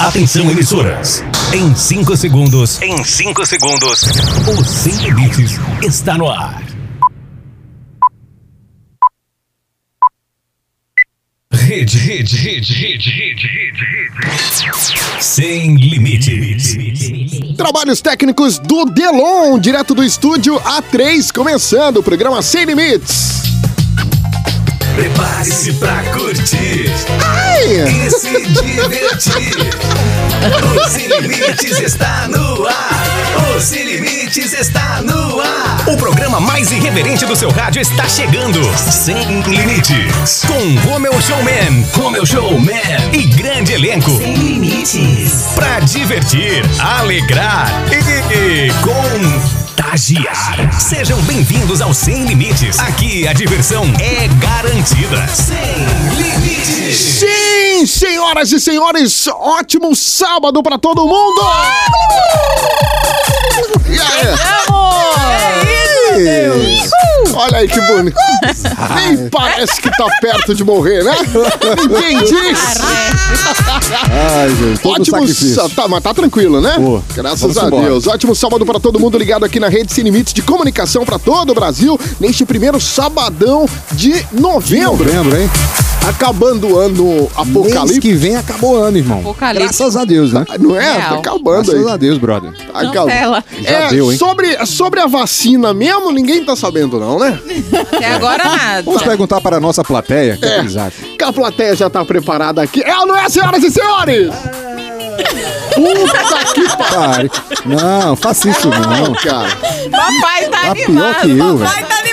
Atenção, emissoras. Em 5 segundos. Em 5 segundos. O Sem Limites está no ar. Rede, rede, rede, rede, rede, rede, rede. Sem limites. Trabalhos técnicos do Delon, direto do estúdio A3, começando o programa Sem Limites. Prepare-se pra curtir Ai! e se divertir. O Sem Limites está no ar. O Sem Limites está no ar. O programa mais irreverente do seu rádio está chegando. Sem Limites. Com Romeu Showman, Romeu Showman e grande elenco. Sem Limites. Pra divertir, alegrar e contagiar. Sejam bem-vindos ao Sem Limites. Aqui a diversão é garantida. Sem Limites. Sim, senhoras e senhores, ótimo sábado pra todo mundo! E aí? Olha aí que bonito. Nem parece que tá perto de morrer, né? Ninguém diz. Ai, gente, todo Ótimo sacrifício. Tá, mas tá tranquilo, né? Pô, Graças vamos a embora. Deus. Ótimo sábado pra todo mundo ligado aqui na Rede Sem Limites de Comunicação pra todo o Brasil, neste primeiro sabadão de novembro. Novembro, hein? Acabando o ano Mês apocalipse. que vem acabou o ano, irmão. Apocalipse. Graças a Deus, né? Não é? Real. Tá acabando Graças aí. a Deus, brother. Tá acabando. Já É, deu, hein? sobre, sobre a vacina mesmo, ninguém tá sabendo não, né? Até agora nada. Vamos perguntar para a nossa plateia o que, É. eles acham. Que a plateia já tá preparada aqui. É ou não é, senhoras e senhores? Puta que pariu. Não, faça isso não. cara. Papai tá, Tá pior animado. que eu, Papai tá animado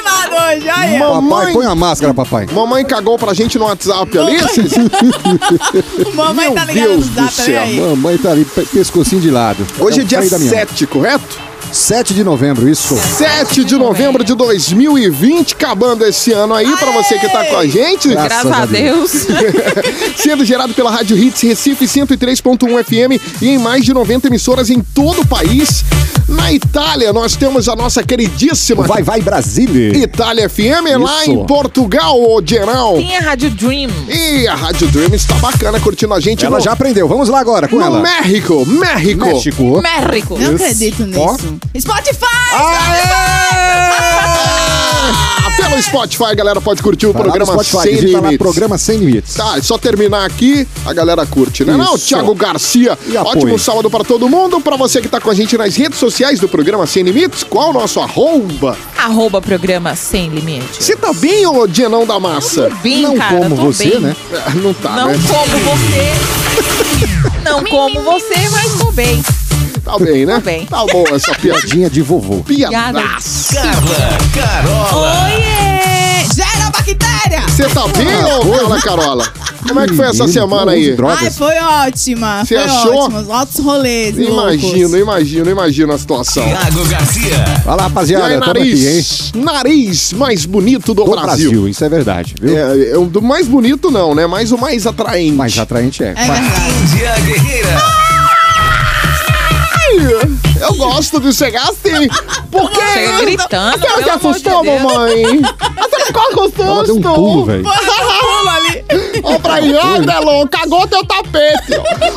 hoje, olha. Mamãe- Papai, põe a máscara, papai. Mamãe cagou pra gente no WhatsApp ali. Vocês... Mamãe Meu tá ligada Deus no do zap, céu, aí. Mamãe tá ali, pe- pescocinho de lado. Hoje é o dia pai da minha 7, correto? mãe. 7 de novembro, isso. 7 de novembro de 2020, acabando esse ano aí, pra você que tá com a gente. Graças Graças a a Deus. Sendo gerado pela Rádio Hits Recife 103.1 FM e em mais de 90 emissoras em todo o país. Na Itália, nós temos a nossa queridíssima Vai, vai, Brasília. Itália FM, lá Isso. em Portugal, ô geral. Tem a Rádio Dream. E a Rádio Dream está bacana curtindo a gente Ela no, já aprendeu. Vamos lá agora com no ela. México. México. México. Mérico. Não acredito nisso. Spotify! Ah, pelo Spotify, a galera pode curtir o Vai lá no programa Spotify, Sem digita lá, Limites. programa Sem Limites. Tá, é só terminar aqui, a galera curte, né? Não, Isso. Thiago Garcia. E apoio. Ótimo sábado pra todo mundo. Pra você que tá com a gente nas redes sociais do programa Sem Limites, qual o nosso arroba? Arroba programa Sem Limite. Você tá bem, ô Dienão da Massa? Bem, Não cara, como tô você, bem. né? É, Não tá, Não né? como você. Não como você, mas tô bem. Tá bem, né? Tô bem. Tá bom essa piadinha. De vovô. Piadaça. Carla, Carola. Oiê! Gera bactéria! Você tá bem, Ah, ô Carla Carola? Como é que foi essa semana aí? Ai, foi ótima. Você foi achou? ótimo. Altos rolês, Imagino, loucos. imagino, imagino a situação. Tiago Garcia. Vai lá, E rapaziada. aí, Tamo aqui, hein? nariz, nariz mais bonito do, Do Brasil. Brasil. isso é verdade, viu? É, é o do mais bonito não, né? Mas o mais atraente. Mais atraente é. É verdade. Índia Guerreira. Eu gosto de chegar assim. Porque. Chega gritando, A senhora se assustou, de mamãe? A senhora ficou com susto. Ela deu um pulo, velho. Pula ali. Ó, pra aí, ó, Delon, cagou teu tapete.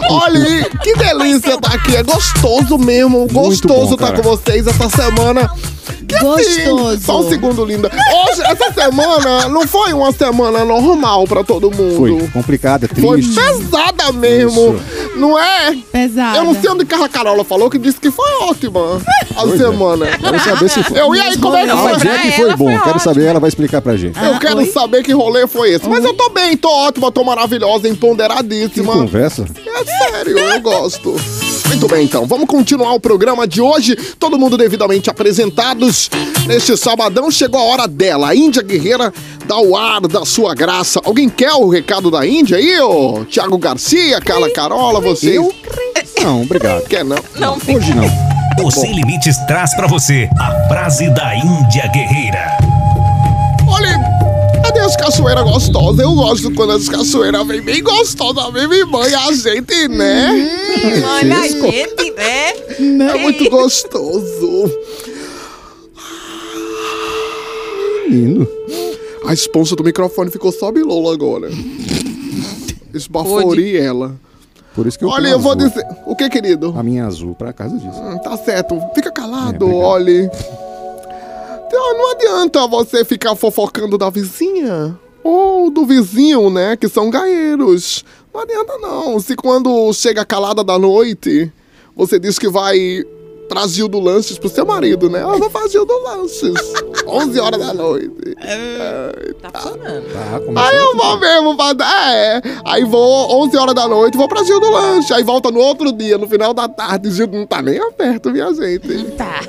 ó. Olha aí, que delícia tá aqui. É gostoso mesmo. Gostoso bom, tá cara. com vocês essa semana. Que assim, Gostoso. Só um segundo, linda. Hoje, essa semana não foi uma semana normal pra todo mundo. Foi complicada, Foi triste. pesada mesmo, não é? Pesada. Eu não sei onde que a Carola falou que disse que foi ótima a Pois é. semana. Quero saber se foi. Eu, e aí, como é que foi? Pra que foi bom. foi Quero ótimo. saber, ela vai explicar pra gente. Eu Ah, quero oi? saber que rolê foi esse. Mas eu tô bem, tô ótima, tô maravilhosa, Que empoderadíssima. conversa. É sério, eu gosto. Muito bem, então. Vamos continuar o programa de hoje. Todo mundo devidamente apresentados. Neste sabadão chegou a hora dela. A Índia Guerreira dá o ar da sua graça. Alguém quer o recado da Índia aí, ô? Tiago Garcia, Carla Carola, vocês? Eu? Não, obrigado. Quer não? Não, Hoje não. O Sem Limites traz pra você a frase da Índia Guerreira. As caçoeiras gostosas? Eu gosto quando as caçoeiras vêm bem gostosas, vem me banha a gente, né? olha a Cisco. gente, né? É muito gostoso. Menino. A esponja do microfone ficou só bilola agora. Esbafori ela. Por isso que eu Olha, eu vou azul. dizer. O que, querido? A minha azul, pra casa disso. Hum, Tá certo, fica calado, É, olhe. Então, não adianta você ficar fofocando da vizinha ou do vizinho, né? Que são gaeiros. Não adianta não. Se quando chega calada da noite, você diz que vai pra Gil do Lanches pro seu marido, né? Eu vou pra Gil do Lanches. 11 horas da noite. Tá funcionando. Tá, Aí eu vou mesmo, pra... é. Aí vou 11 horas da noite, vou pra Gil do Lanche. Aí volta no outro dia, no final da tarde. Gil não tá nem aberto, minha gente. Tá.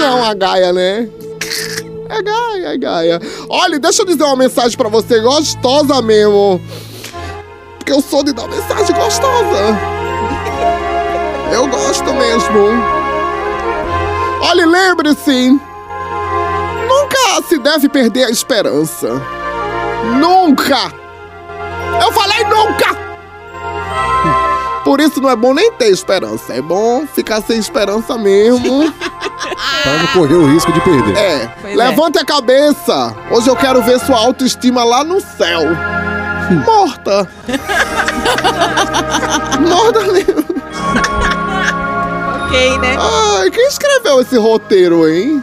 Não, a Gaia, né? É Gaia, é Gaia. Olha, deixa eu dizer uma mensagem pra você gostosa mesmo. Porque eu sou de dar mensagem gostosa. Eu gosto mesmo. Olha, lembre-se. Nunca se deve perder a esperança. Nunca! Eu falei nunca! Por isso não é bom nem ter esperança. É bom ficar sem esperança mesmo. Pra não correr o risco de perder. É, Pois levante a cabeça. Hoje eu quero ver sua autoestima lá no céu. Morta. Morta mesmo. Ok, né? Ai, quem escreveu esse roteiro, hein?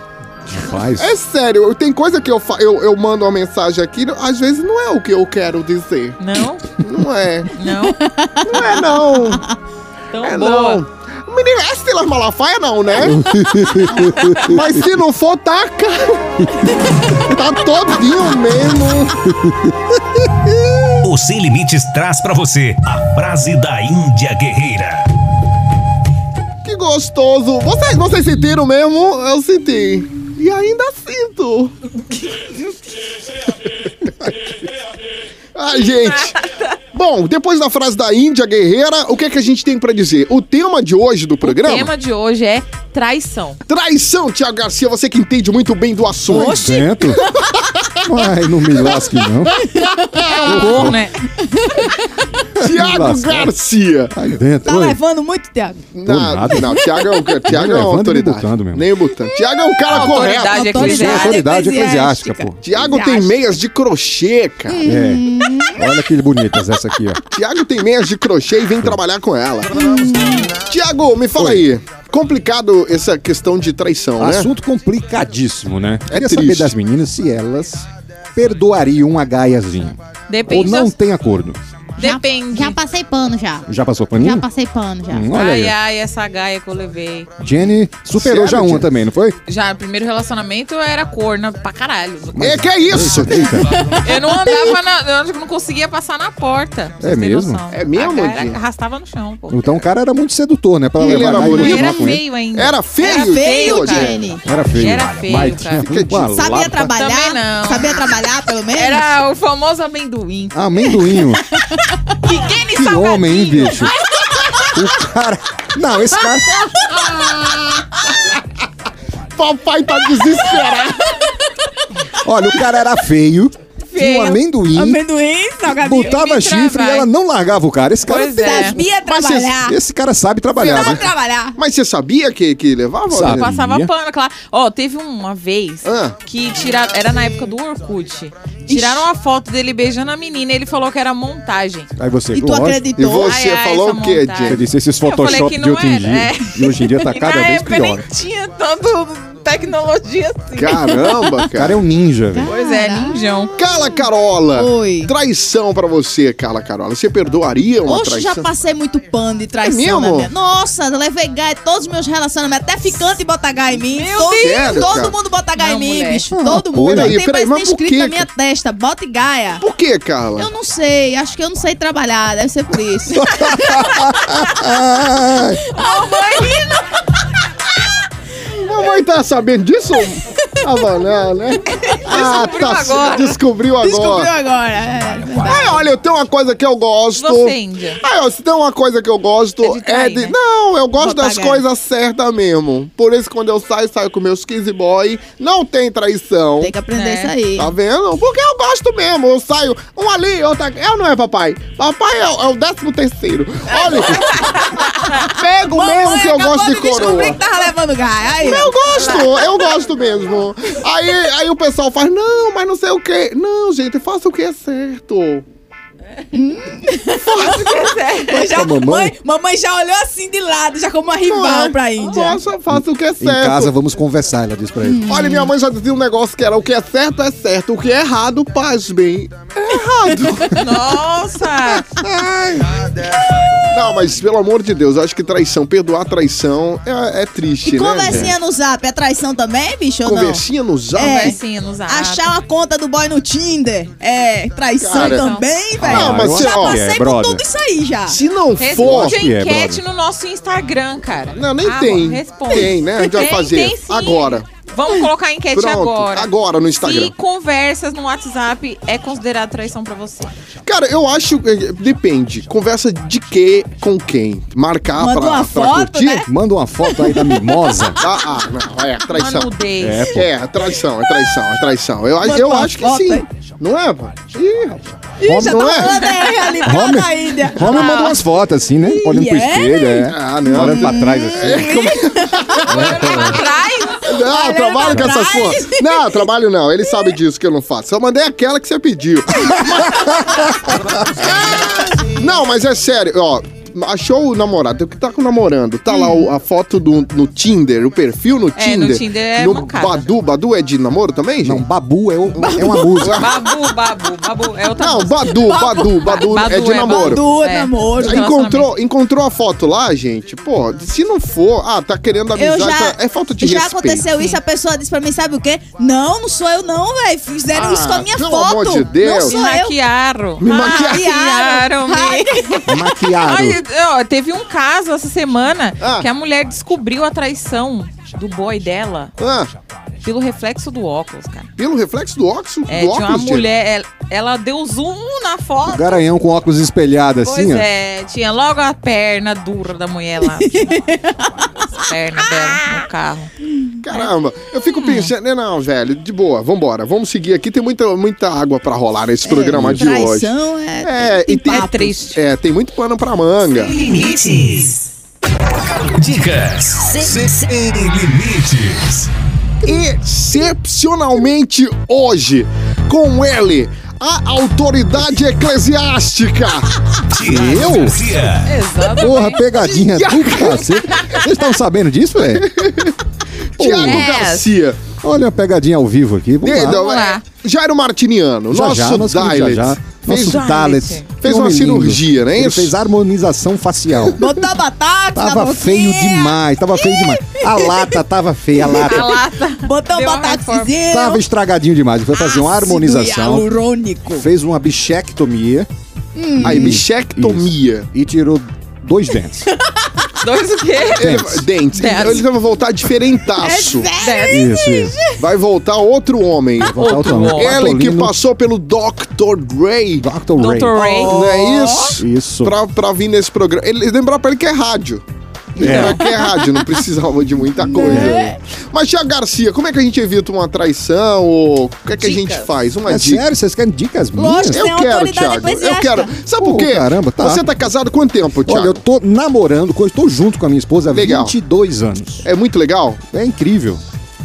Faz. É sério, tem coisa que eu, fa- eu, eu mando uma mensagem aqui, às vezes não é o que eu quero dizer. Não? Não é. Não? Não é, não. Tão É boa. não. Menino, é Silas Malafaia não, né? Mas se não for, taca. tá todinho mesmo. O Sem Limites traz pra você a frase da Índia Guerreira. Que gostoso. Vocês, vocês sentiram mesmo? Eu senti. E ainda sinto. Ai, gente. Bom, depois da frase da Índia Guerreira, o que, é que a gente tem pra dizer? O tema de hoje do O programa? tema de hoje é traição. Traição, Tiago Garcia, você que entende muito bem do assunto. Dentro. Ai, não me lasque, não. Bom, né? Tiago. Garcia. Aí dentro. Tá Oi. levando muito, Thiago. Não, nada. não, Tiago é, um, Tiago é uma autoridade. botando mesmo. Nem botando. Tiago é um cara correto. Autoridade eclesiástica. autoridade eclesiástica. pô. Tiago tem meias de crochê, cara. É. Olha que bonitas essa aqui, ó. Tiago tem meias de crochê e vem trabalhar com ela. Tiago, me fala aí. Complicado essa questão de traição, né? Assunto complicadíssimo, né? É Queria saber triste. das meninas se elas perdoariam uma gaiazinha. Ou Depende. não das- tem acordo. Depende. Já passei pano já. Já passou Já paninho? passei pano já. Hum, olha ai, aí. ai, essa gaia que eu levei. Jenny superou Sério, já uma Jenny? também, não foi? Já, o primeiro relacionamento era corna pra caralho. É que é isso? Eita. Eu não andava na. Eu não conseguia passar na porta. É você ter mesmo? noção. É mesmo, arrastava no chão, pô. Então o cara era muito sedutor, né? Pra Ele levar era bonito. Era feio ainda. Era feio? Era feio. Jenny. Era feio. Era feio, Mas cara. tinha Sabia trabalhar? Também não. Sabia trabalhar, pelo menos? Era o famoso amendoim. Amendoinho. Pequeno Que salgadinho. homem, hein, bicho? O cara. Não, esse cara. Papai tá desesperado. Olha, o cara era feio. Tinha um Feio. amendoim. Amendoim, salgadinho. Botava chifre e ela não largava o cara. Esse cara, Pois é. Sabia Mas vocês- trabalhar. esse cara sabe trabalhar, Sabia né? trabalhar. Mas você sabia que, que levava? Sabe. né? Passava Sabia. pano, claro. Ó, teve uma vez Ah. que tiraram. Era na época do Orkut. Tiraram uma foto dele beijando a menina e ele falou que era montagem. Aí você, E tu lógico, E acreditou? você Ai, ai, falou o quê. Você disse esses Eu falei Photoshop que de não hoje em era, dia. é. E hoje em dia tá E cada na vez época pior. nem tinha tanto tecnologia assim. Caramba, O cara cara. é um ninja, velho. Pois é, ninjão. Carla Carola. Oi. Traição pra você, Carla Carola. Você perdoaria uma Oxe, já traição? passei muito pano de traição É mesmo? na minha... Nossa, levei gai em todos os meus relacionamentos. Até ficante bota gai em mim. Meu todo, Deus! Sério, todo cara? mundo bota gai Não, em mim, mulher. bicho. Todo mundo. peraí, Tem peraí, mais mas por escrito quê, na minha testa. Bota e gaia. Por que, Carla? Eu não sei. Acho que eu não sei trabalhar. Deve ser por isso. Ai, Mamãe tá sabendo disso? Tava não, né? Ah, Descobriu tá. agora. Descobriu agora. Descobriu agora. É. Ai, olha, eu tenho uma coisa que eu gosto. Você, Índia. Ah, se tem uma coisa que eu gosto É de trair, né? Não, eu gosto Botar das gaia. coisas certas mesmo. Por isso, quando eu saio, saio com meus 15 boy. Não tem traição. Tem que aprender É. isso aí. Tá vendo? Porque eu gosto mesmo. Eu saio um ali, outro aqui. Eu não é papai. Papai é, o- é o décimo terceiro. Olha. Pego mesmo que eu gosto de descobrir coroa. que tava levando gaia. Aí, Eu gosto, eu gosto mesmo. Aí, aí o pessoal faz, não, mas não sei o quê. Não, gente, faça o que é certo. Eu já- a mamãe? mamãe, mamãe já olhou assim de lado, já como uma rival é? pra Índia. Nossa, faça o que é Em certo. casa vamos conversar, ela disse pra ele. Olha, minha mãe já dizia um negócio que era o que é certo é certo, o que é errado, paz bem. É errado. Nossa! Não, mas pelo amor de Deus, eu acho que traição, perdoar traição é, é triste, E né? conversinha no zap é traição também, bicho, ou não? Conversinha no zap? É. Conversinha no zap. Achar uma conta do boy no Tinder é traição Cara, também, velho. Não, mas já ó, passei é, por brother. tudo isso aí já. Se não for. Responde a é, enquete brother. no nosso Instagram, cara. Não, nem Ah, tem. Responde. Tem, né? A gente vai Tem, fazer tem sim. agora. Vamos colocar a enquete Pronto, agora. agora no Instagram. Se conversas no WhatsApp é considerado traição pra você. Cara, eu acho. eh, Depende. Conversa de que com quem? Marcar Manda pra, uma pra foto, curtir? né? Manda uma foto aí da mimosa. Ah, ah, não, é traição. É, pô. É, é traição, é traição, é traição. Eu, Manda eu acho que sim. aí. Não é, pô? Ih, rapaz. Ih, já não tá é? falando aí, realidade Homem, da Índia. homem manda umas fotos assim, né? Olhando pro é? espelho, é. Ah, não. Olhando pra trás assim. Olhando pra trás. Não, eu trabalho com essas coisas. Não, trabalho não. Ele sabe disso que eu não faço. Só mandei aquela que você pediu. não, mas é sério, ó. Achou o namorado, que tá com namorando, tá lá o- a foto do, no Tinder, o perfil no É, Tinder. no Tinder é No mancada. Badu, Badu é de namoro também, gente? Não, babu é, o- é uma música. Babu, babu, babu. É outra Não, música. Badu, Badu, Badu, Badu é de é namoro. Do É. namoro. Aí- Encontrou, encontrou a foto lá, gente? Pô, se não for, ah, tá querendo amizade, já, é falta de já respeito. aconteceu isso, a pessoa disse pra mim, sabe o quê? Não, não sou eu não, velho. Fizeram Ah, isso com a minha pelo foto. amor de Deus. Não Me sou eu. maquiaram. Me maquiaram. Maquiaram-me. Maquiado. Ai, ó, teve um caso essa semana Ah. que a mulher descobriu a traição do boy dela Ah, pelo reflexo do óculos, cara. pelo reflexo do óxido, É, do tinha uma óculos, gente. mulher, ela, ela deu zoom na foto. Garanhão com óculos espelhados Pois assim, ó. é, tinha logo a perna dura da mulher lá. As pernas dela no carro. Caramba, eu fico pensando, né, não, velho, de boa, vambora, vamos seguir aqui, tem muita, muita água pra rolar nesse programa de hoje. É... É, e tem, É triste. é, tem muito pano pra manga. Limites. Dicas sem, sem limites. Excepcionalmente hoje, com ele, a autoridade eclesiástica. Eu? Exatamente. Porra, pegadinha do cacete. Vocês estão sabendo disso, velho? Tiago Yes. Garcia. Olha a pegadinha ao vivo aqui. Vamos lá. Vamos lá. é, Jairo Martiniano, Já nosso já, nosso querido já, já. Fez, Nosso Dalet. Dalet. Fez uma lindo. cirurgia, não é Ele isso? fez harmonização facial. Botou batata na Tava feio demais, tava feio demais. A lata tava feia, a A lata. lata. Botou Deu uma batatezinho. Tava estragadinho demais. Foi fazer uma harmonização. hialurônico. Fez uma bichectomia Aí, bichectomia. e tirou dois dentes. Dois o quê? Dentes. dentes. Dentes. Ele vai voltar diferentaço. É sério? Isso, isso. Vai voltar outro homem. Voltar Outro outro homem. Ele que passou pelo Dr. Dre. Dr. Ray. Dr. Ray. Não é isso? Isso. Pra, pra vir nesse programa. Ele lembrar pra ele que é rádio. Lembrar que é rádio, não precisava de muita coisa. né? Mas, Tiago Garcia, como é que a gente evita uma traição? Ou o que é que a gente Dicas. faz? Uma É dica. sério? Vocês querem dicas minhas? Lógico. Eu quero, Thiago. Eu quero. Sabe por quê? caramba, tá. Você tá casado há quanto tempo, Thiago? Olha, eu tô namorando, eu estou junto com a minha esposa há Legal. 22 anos. É muito legal? É incrível.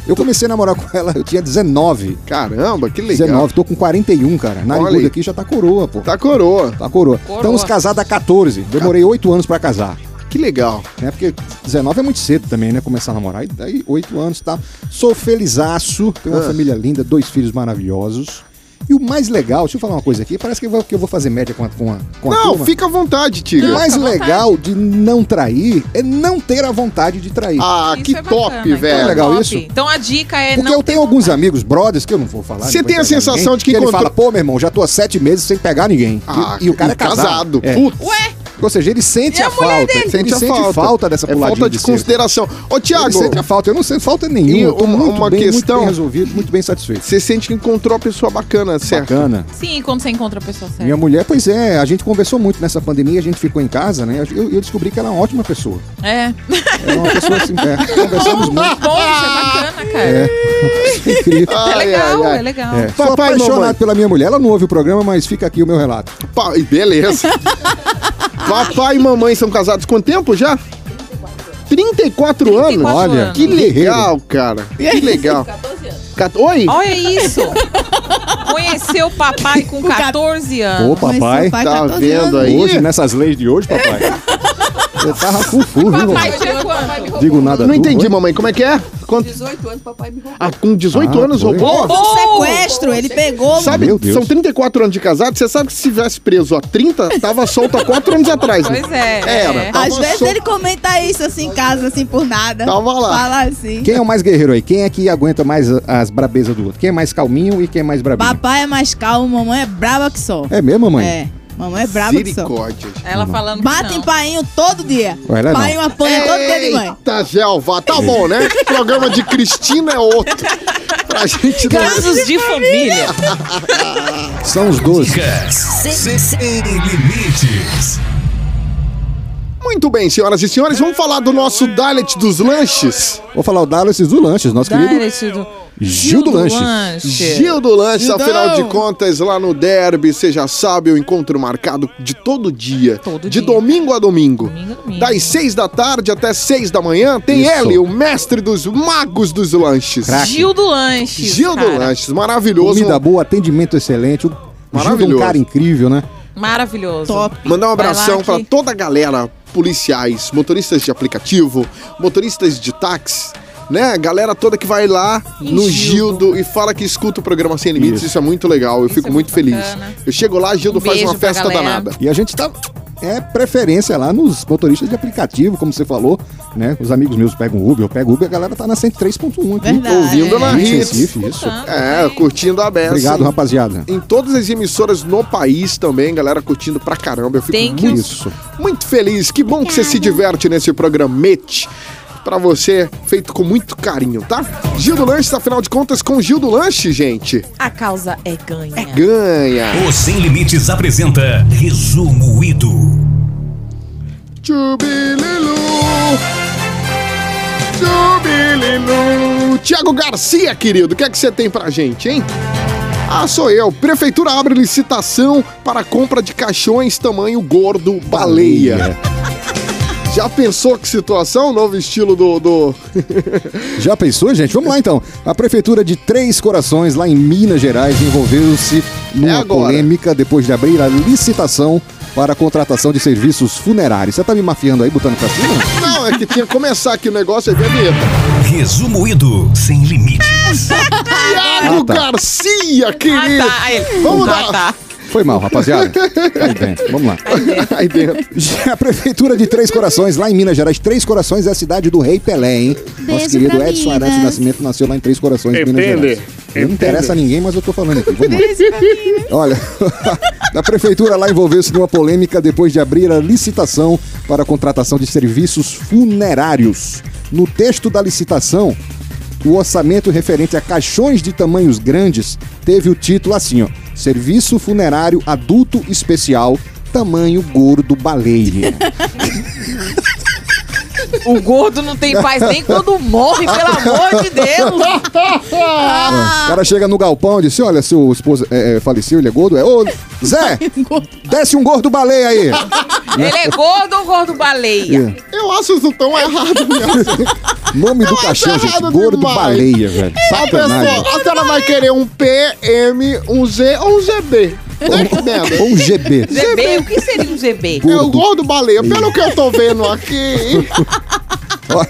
Eu comecei a namorar com ela, eu tinha 19. Caramba, que legal. 19, tô com 41, cara. Na Olha aí. Nariguda aqui já tá coroa, pô. Tá coroa. Tá coroa. Coroa. Estamos casados há 14. Demorei 8 anos pra casar. Que legal. Né? Porque 19 é muito cedo também, né? Começar a namorar. E daí 8 aanos e tal. Sou felizaço, tenho uma Ah. família linda, dois filhos maravilhosos. E o mais legal, deixa eu falar uma coisa aqui, parece que eu vou, que eu vou fazer média com a, com a, com a Não, turma. fica à vontade, Tiga. O mais vontade. legal de não trair é não ter a vontade de trair. Ah, Isso que é top, bacana, então velho. É legal top. isso? Então a dica é Porque não eu tenho alguns amigos, brothers, que eu não vou falar. Você tem a sensação ninguém, de que ele encontrou- fala, pô, meu irmão, já tô há sete meses sem pegar ninguém. E- Ah, e, o cara é casado. É. Putz. Ué, Ou seja, ele sente E a a, falta. dele? Ele Sente a sente falta. falta, dessa É falta de cerco. consideração. Ô, Ele Tiago, sente a falta. Eu não sinto falta nenhuma. Eu tô uma- muito uma bem, questão- muito bem resolvido, muito bem satisfeito. você sente que encontrou a pessoa bacana, certo? Bacana. sim, quando você encontra a pessoa certa. Minha mulher, pois é, a gente conversou muito nessa pandemia, a gente ficou em casa, né? Eu, eu descobri que ela é uma ótima pessoa. É. É uma pessoa assim, é, conversamos muito. É bacana, cara. É, incrível. É legal, ai, ai. é legal. É, sou apaixonado mamãe. pela minha mulher. Ela não ouve o programa, mas fica aqui o meu relato. Pa- Beleza. Papai e mamãe são casados quanto tempo já? 34 anos? 34 Olha, anos. Que legal, cara. Que legal. Ca- Oi? Olha isso! Conheceu o papai com 14 Ô, anos. papai. Mas seu pai, Tá 14 vendo anos. aí? Hoje, nessas leis de hoje, papai. Você tava fufu, viu? Papai tinha quanto? Digo nada. Não entendi, mamãe. Como é que é? Quanto... 18 anos, papai me roubou. Ah, com 18 Ah, anos foi? roubou? Houve um sequestro, ele pegou. Sabe, Meu Deus. são 34 anos de casado. Você sabe que se tivesse preso há 30, tava solto há 4 anos atrás. né? Pois é. Era. é. Às vezes sol- ele comenta isso assim em casa, assim, por nada. Tava lá. Fala assim. Quem é o mais guerreiro aí? Quem é que aguenta mais as brabezas do outro? Quem é mais calminho e quem é mais brabinho? Papai é mais calmo, mamãe é brava que só. É mesmo, mãe? É. Mamãe é brava que só. Misericórdia. Ela falando que Bate em não. painho todo dia. Ela não. Painho apanha todo dia de mãe. Eita, Gelva. Tá bom, né? O programa de Cristina é outro. Pra gente não... Casos de família. São os 12. Dicas sem, sem limites. Muito bem, senhoras e senhores, vamos falar do nosso Dalet dos lanches. Vou falar o Dallas do Lanches, nosso querido do Gil do Lanches. Gil do Lanches, Gildão. afinal de contas, lá no Derby, você já sabe, o encontro marcado de todo dia. Todo de dia. domingo a domingo. Domingo a domingo. Das seis da tarde até seis da manhã, tem Isso. ele, o mestre dos magos dos lanches. Craque. Gil do Lanches. Gil do cara. Lanches, maravilhoso. Comida boa, atendimento excelente. O Gil é um Maravilhoso. cara incrível, né? Maravilhoso. Top. Mandar um que- pra toda a galera, policiais, motoristas de aplicativo, motoristas de táxi, né? A galera toda que vai lá no Gildo. Gildo e fala que escuta o programa Sem Limites, isso, Isso. é muito legal, eu fico é muito muito feliz. Eu chego lá, Gildo Um faz uma festa danada. E a gente tá. É preferência lá nos motoristas de aplicativo, como você falou, né? Os amigos meus pegam Uber, eu pego Uber, a galera tá na 103.1 aqui. Verdade. Ouvindo na Em Hits. Recife, isso. É, curtindo a beça. Obrigado, rapaziada. Em todas as emissoras no país também, galera curtindo pra caramba. Eu fico Thank muito, you. Muito feliz. Que bom que você se diverte nesse programete. Pra você, feito com muito carinho, tá? Gil do Lanche, afinal de contas, com o Gil do Lanche, gente, A causa é ganha. ganha. O Sem Limites apresenta Resumo Ido. Tchubililu. Tchubililu. Tiago Garcia, querido, o que é que você tem pra gente, hein? Ah, sou eu. Prefeitura abre licitação para a compra de caixões tamanho gordo baleia. Já pensou que situação? Novo estilo do. do... Já pensou, gente? Vamos lá então. A Prefeitura de Três Corações, lá em Minas Gerais, envolveu-se numa É polêmica depois de abrir a licitação para a contratação de serviços funerários. Você tá me mafiando aí, botando pra cima? Não, é que tinha que começar aqui o negócio e ver a vinheta. Resumo Ido Sem Limites. Tiago Ah, tá. Garcia, querido! Ah, tá. Vamos ah, lá. Foi mal, rapaziada. Aí dentro, vamos lá. Aí dentro. A Prefeitura de Três Corações, lá em Minas Gerais. Três Corações é a cidade do Rei Pelé, hein? Nosso Beijo querido pra Edson Minas. Arantes Nascimento nasceu lá em Três Corações, Minas Entende? Gerais. Não interessa a ninguém, mas eu tô falando aqui. Vamos lá. Olha, a prefeitura lá envolveu-se numa polêmica depois de abrir a licitação para a contratação de serviços funerários. No texto da licitação, o orçamento referente a caixões de tamanhos grandes teve o título assim, ó: Serviço Funerário Adulto Especial, tamanho gordo baleia. O gordo não tem paz nem quando morre, pelo amor de Deus. O cara chega no galpão e diz: Olha, seu esposo é, é, faleceu, ele é gordo. É, ô, Zé, desce um gordo baleia aí. Ele é gordo ou gordo baleia? Eu acho isso tão errado. Nome do caixão, gente. Gordo demais. baleia, velho. Pessoa, a senhora vai querer um P, M, um Z ou um GB. Um GB. ZB, o que seria um ZB? É o gordo baleia. Pelo que eu tô vendo aqui.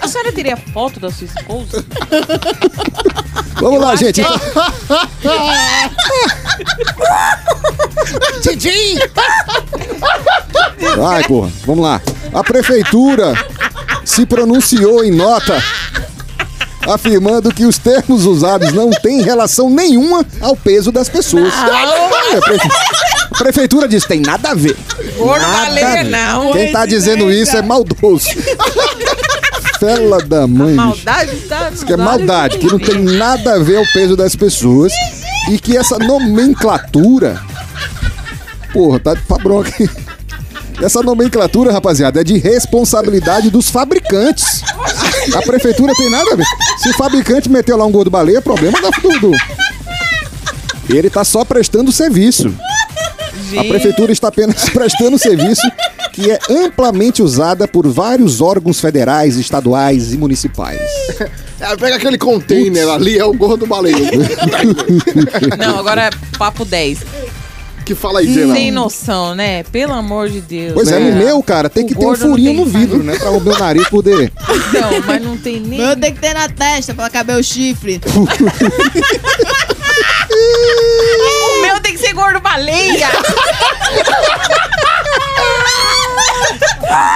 A senhora teria foto da sua esposa? Vamos lá, acho gente. que- Tidinho! Vai, porra. Vamos lá. A prefeitura se pronunciou em nota afirmando que os termos usados não têm relação nenhuma ao peso das pessoas. Olha, a a prefeitura diz tem nada a ver. A ver. não. Quem tá dizendo isso é maldoso. Fela da mãe, bicho. Maldade tá. que é maldade, que não tem nada a ver ao peso das pessoas e que essa nomenclatura. Porra, tá pra bronca. Essa nomenclatura, rapaziada, é de responsabilidade dos fabricantes. A prefeitura tem nada a ver. Se o fabricante meteu lá um gordo baleia, é problema da do, do- Ele tá só prestando serviço. A prefeitura está apenas prestando serviço que é amplamente usada por vários órgãos federais, estaduais e municipais. É, pega aquele container ali, é o gordo baleia. Não, agora é papo 10. que fala aí, Jenna. Sem noção, né? Pelo amor de Deus. Pois é, É. no meu, cara, tem O que ter um não furinho no vidro, né? Pra o meu nariz poder. Então, mas não tem nem. Meu tem que ter na testa pra caber o chifre. O meu tem que ser gordo baleia!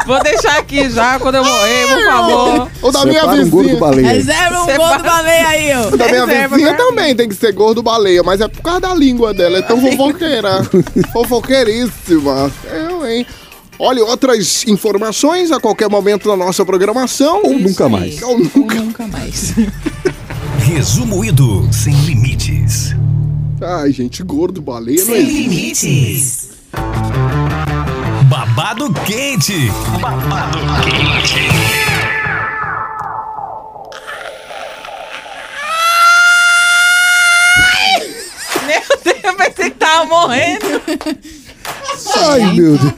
Vou deixar aqui já quando eu morrer, por favor. O da minha Separa um gordo vizinha. baleia. Reserva um Você gordo baleia aí, ó. O da minha Reserva vizinha pra também tem que ser gordo baleia, mas é por causa da língua dela. É tão fofoqueira. Fofoqueiríssima. Eu, hein? Olha, outras informações a qualquer momento da nossa programação. Ou nunca mais. Ou nunca. Ou nunca mais. Resumo Ido sem limites. Ai, gente, gordo baleia não Sem existe. limites. Babado quente. Babado quente. Meu Deus, pensei que tava morrendo. Ai, meu Deus.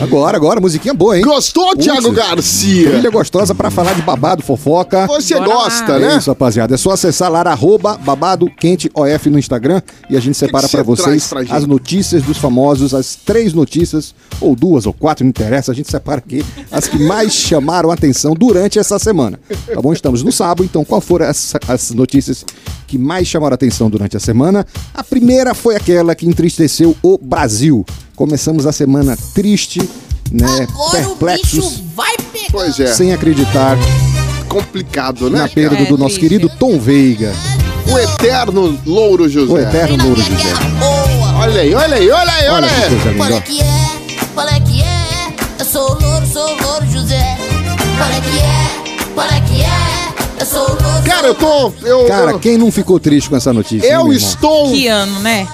Agora, agora, musiquinha boa, hein? Gostou, Thiago Putz. Garcia? Trilha gostosa pra falar de babado, fofoca. Você Bora gosta, lá. né? É isso, rapaziada. É só acessar lá, arroba babado quente OF no Instagram e a gente separa traz vocês pra as notícias dos famosos, as três notícias, ou duas ou quatro, não interessa. A gente separa aqui as que mais chamaram a atenção durante essa semana. Tá bom? Estamos no sábado, então qual foram as, as notícias que mais chamaram a atenção durante a semana? A primeira foi aquela que entristeceu o Brasil. Começamos a semana triste, né? Perplexos, vai pegar. Pois é, sem acreditar complicado, na né? perda É, do nosso triste. querido Tom Veiga, O eterno Louro José. o eterno Louro José. Olha aí, olha aí, olha aí, Olha olha que aí. coisa Qual é linda. que é? Qual é que é? Eu sou o louro, sou o louro José. Qual é que é? Qual é que é? Eu sou o louro. Cara, eu tô. Eu, Cara, eu, quem não ficou triste com essa notícia? eu estou Que ano, né?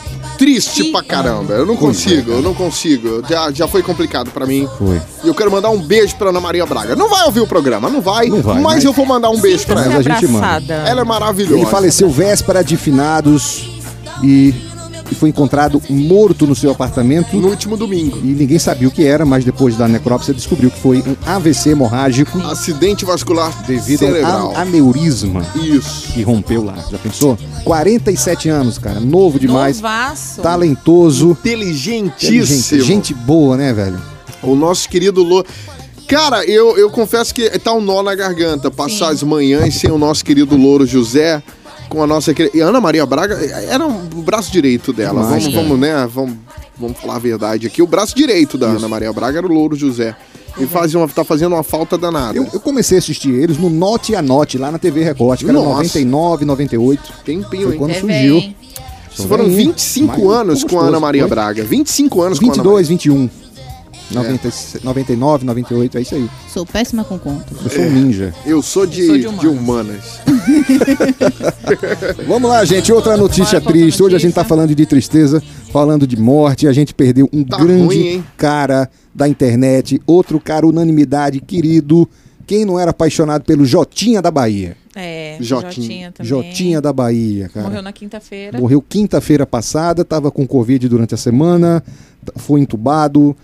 Triste pra caramba. Eu não é, consigo, eu não consigo. Já, já foi complicado pra mim. Foi. E eu quero mandar um beijo pra Ana Maria Braga. Não vai ouvir o programa, não vai. Não vai, mas, mas- eu vou mandar um beijo pra Mas ela. a gente manda. abraçada. Ela é maravilhosa. Ele faleceu véspera de finados e, e foi encontrado morto no seu apartamento. no último domingo. E ninguém sabia o que era, mas depois da necrópsia descobriu que foi um AVC hemorrágico Acidente vascular devido cerebral. a um aneurisma Isso. que rompeu lá. Já pensou? 47 anos, cara. Novo demais. Novaço. Talentoso. Inteligentíssimo. Inteligente. Gente boa, né, velho? O nosso querido Lô. Cara, eu, eu confesso que tá um nó na garganta passar as manhãs sem o nosso querido Louro José com a nossa querida. E a Ana Maria Braga era o braço direito dela. Demais, vamos, cara. vamos, né? Vamos, vamos falar a verdade aqui. O braço direito da Ana Maria Braga era o Louro José. E fazia uma, tá fazendo uma falta danada. Eu, eu comecei a assistir eles no Note a Note, lá na TV Record, acho que era Nossa. 99, 98. Tempinho, Foi hein? quando É surgiu. bem. Foram Bem, 25 mas anos com a Ana. Maria? Braga. 25 anos com a Ana 22, 21. 90, 99, 98, é isso aí. Sou péssima com conta. Eu sou um ninja. Eu sou de, Eu sou de de humanas. humanas. Vamos lá, gente. Outra notícia Bora triste. Hoje a gente notícia. tá falando de tristeza, falando de morte. A gente perdeu um Tá grande ruim, cara da internet. Outro cara, unanimidade, querido. Quem não era apaixonado pelo Jotinha da Bahia? É, Jotinha. Jotinha também. Jotinha da Bahia, cara. Morreu na quinta-feira. Morreu quinta-feira passada, estava com Covid durante a semana, t- foi entubado,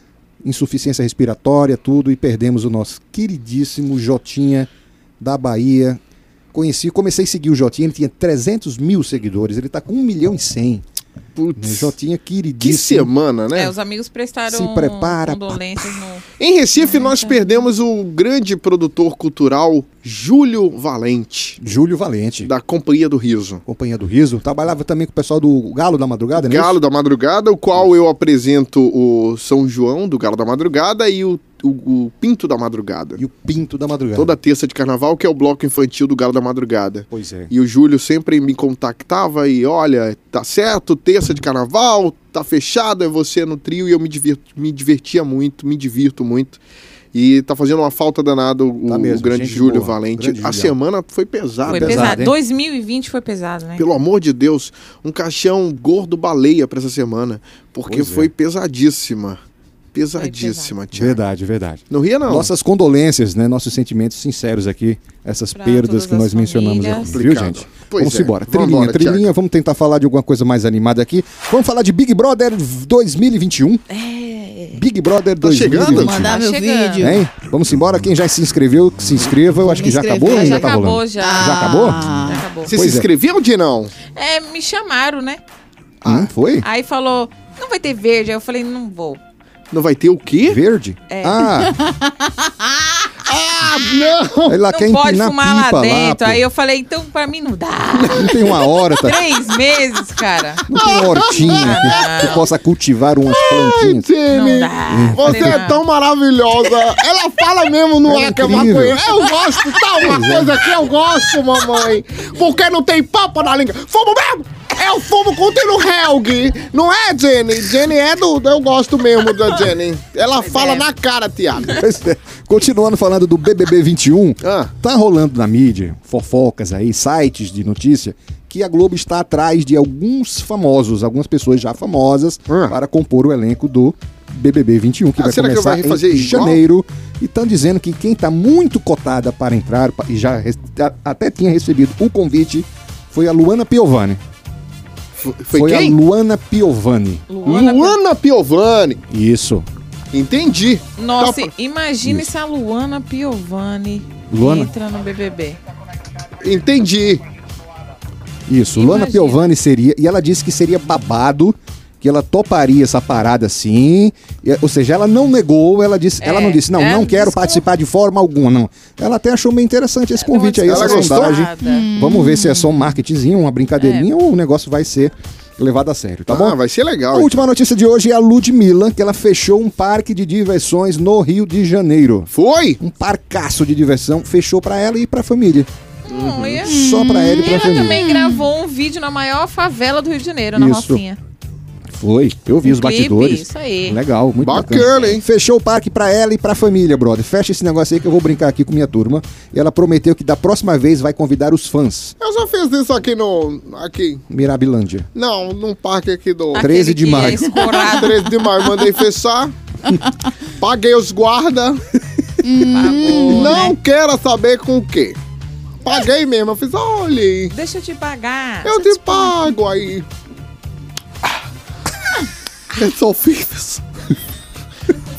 insuficiência respiratória, tudo, e perdemos o nosso queridíssimo Jotinha da Bahia. Conheci, comecei a seguir o Jotinha, ele tinha 300 mil seguidores, ele tá com 1 milhão e 100. Putz. Jotinha Que queridíssimo. semana, né? É, os amigos prestaram Se prepara, condolências no... Em Recife, nós perdemos o grande produtor cultural Júlio Valente, Júlio Valente, da Companhia do Riso. Companhia do Riso, trabalhava também com o pessoal do Galo da Madrugada, né? Galo da Madrugada, o qual eu apresento o São João do Galo da Madrugada e o, o- o Pinto da Madrugada. E o Pinto da Madrugada. Toda terça de carnaval, que é o bloco infantil do Galo da Madrugada. Pois é. E o Júlio sempre me contactava e olha, tá certo, terça de carnaval, tá fechado, é você no trio e eu me, divirto, me divertia muito, me divirto muito. E tá fazendo uma falta danada o, Tá o mesmo, grande gente Júlio boa, Valente. grande A Julião. semana foi pesada. Foi pesado, pesado. hein? 2020 foi pesado, né? Pelo amor de Deus, um caixão gordo baleia pra essa semana. Porque Pois é. foi pesadíssima. Pesadíssima, Tiago. Verdade, verdade. Não ria, não. Nossas condolências, né? Nossos sentimentos sinceros aqui, essas Pra perdas que nós mencionamos famílias. aqui, viu, gente? Pois vamos é. embora. Vamos Trilhinha, embora, trilhinha, Thiago. vamos tentar falar de alguma coisa mais animada aqui. Vamos falar de Big Brother 2021. É. Big Brother Tá chegando? 2020. Mandar Tá meu chegando. vídeo. Hein? Vamos embora. Quem já se inscreveu, que se inscreva. Eu acho que já acabou ainda Já tá acabou, rolando? já. Já acabou? Já acabou. Você Pois se é. inscreveu ou não? É, me chamaram, né? Ah, foi? Aí falou, não vai ter verde. Aí eu falei, não vou. Não vai ter o quê? Verde? É. Ah, Ah, não! ela quer não pode empinar fumar lá pipa dentro. pô. aí eu falei, então pra mim não dá. Não tem uma horta, Três meses, cara. não tem uma hortinha que, que possa cultivar umas plantinhas. Não dá. você é não. tão maravilhosa. Ela fala mesmo no É ar que é maconheira. Eu gosto, tá uma coisa que eu gosto, mamãe. Porque não tem papo na língua. Fumo mesmo! Eu fumo com no Helg. Não é, Jenny? Jenny é do... Eu gosto mesmo da Jenny. Ela fala é. na cara, Tiago. Pois é. Continuando falando do BBB 21, Ah. tá rolando na mídia, fofocas aí, sites de notícia, que a Globo está atrás de alguns famosos, algumas pessoas já famosas, Ah. para compor o elenco do BBB 21, que Ah, vai será que começar vai fazer em igual? janeiro. E estão dizendo que quem está muito cotada para entrar, e já a- até tinha recebido o convite, foi a Luana Piovani. Foi, a quem? Luana Piovani. Luana. Luana Piovani. Isso. Entendi. Nossa, Tá- imagine se a Luana Piovani Luana? entra no BBB. Entendi. Isso, Luana Imagina. Piovani seria. E ela disse que seria babado, que ela toparia essa parada sim. E, ou seja, ela não negou, ela disse, ela É, não disse, não, é, não quero desculpa. participar de forma alguma, não. Ela até achou meio interessante esse convite aí, Ela essa sondagem. Hum. Vamos ver se é só um marketingzinho, uma brincadeirinha, ou o negócio vai ser levado a sério, tá ah, bom? vai ser A legal. última notícia de hoje é a Ludmilla, que ela fechou um parque de diversões no Rio de Janeiro. Foi? Um parcaço de diversão, fechou pra ela e pra família. Hum, e Só pra ela e pra ela família. também gravou um vídeo na maior favela do Rio de Janeiro, na Isso. Rocinha. Foi, eu vi os clipe, batidores. isso aí. Legal, muito Bacana, bacana. hein? Fechou o parque pra ela e pra família, brother. Fecha esse negócio aí que eu vou brincar aqui com minha turma. E ela prometeu que da próxima vez vai convidar os fãs. Eu já fiz isso aqui no... Aqui. Mirabilândia. Não, num parque aqui do... Aquele 13 de que maio. É escorado, 13 de maio, mandei fechar. Paguei os guarda. pagou, Não né? quero saber com o quê. Paguei mesmo. Eu fiz, olha aí. Deixa eu te pagar. Eu deixa te pago aí. Eu só fiz.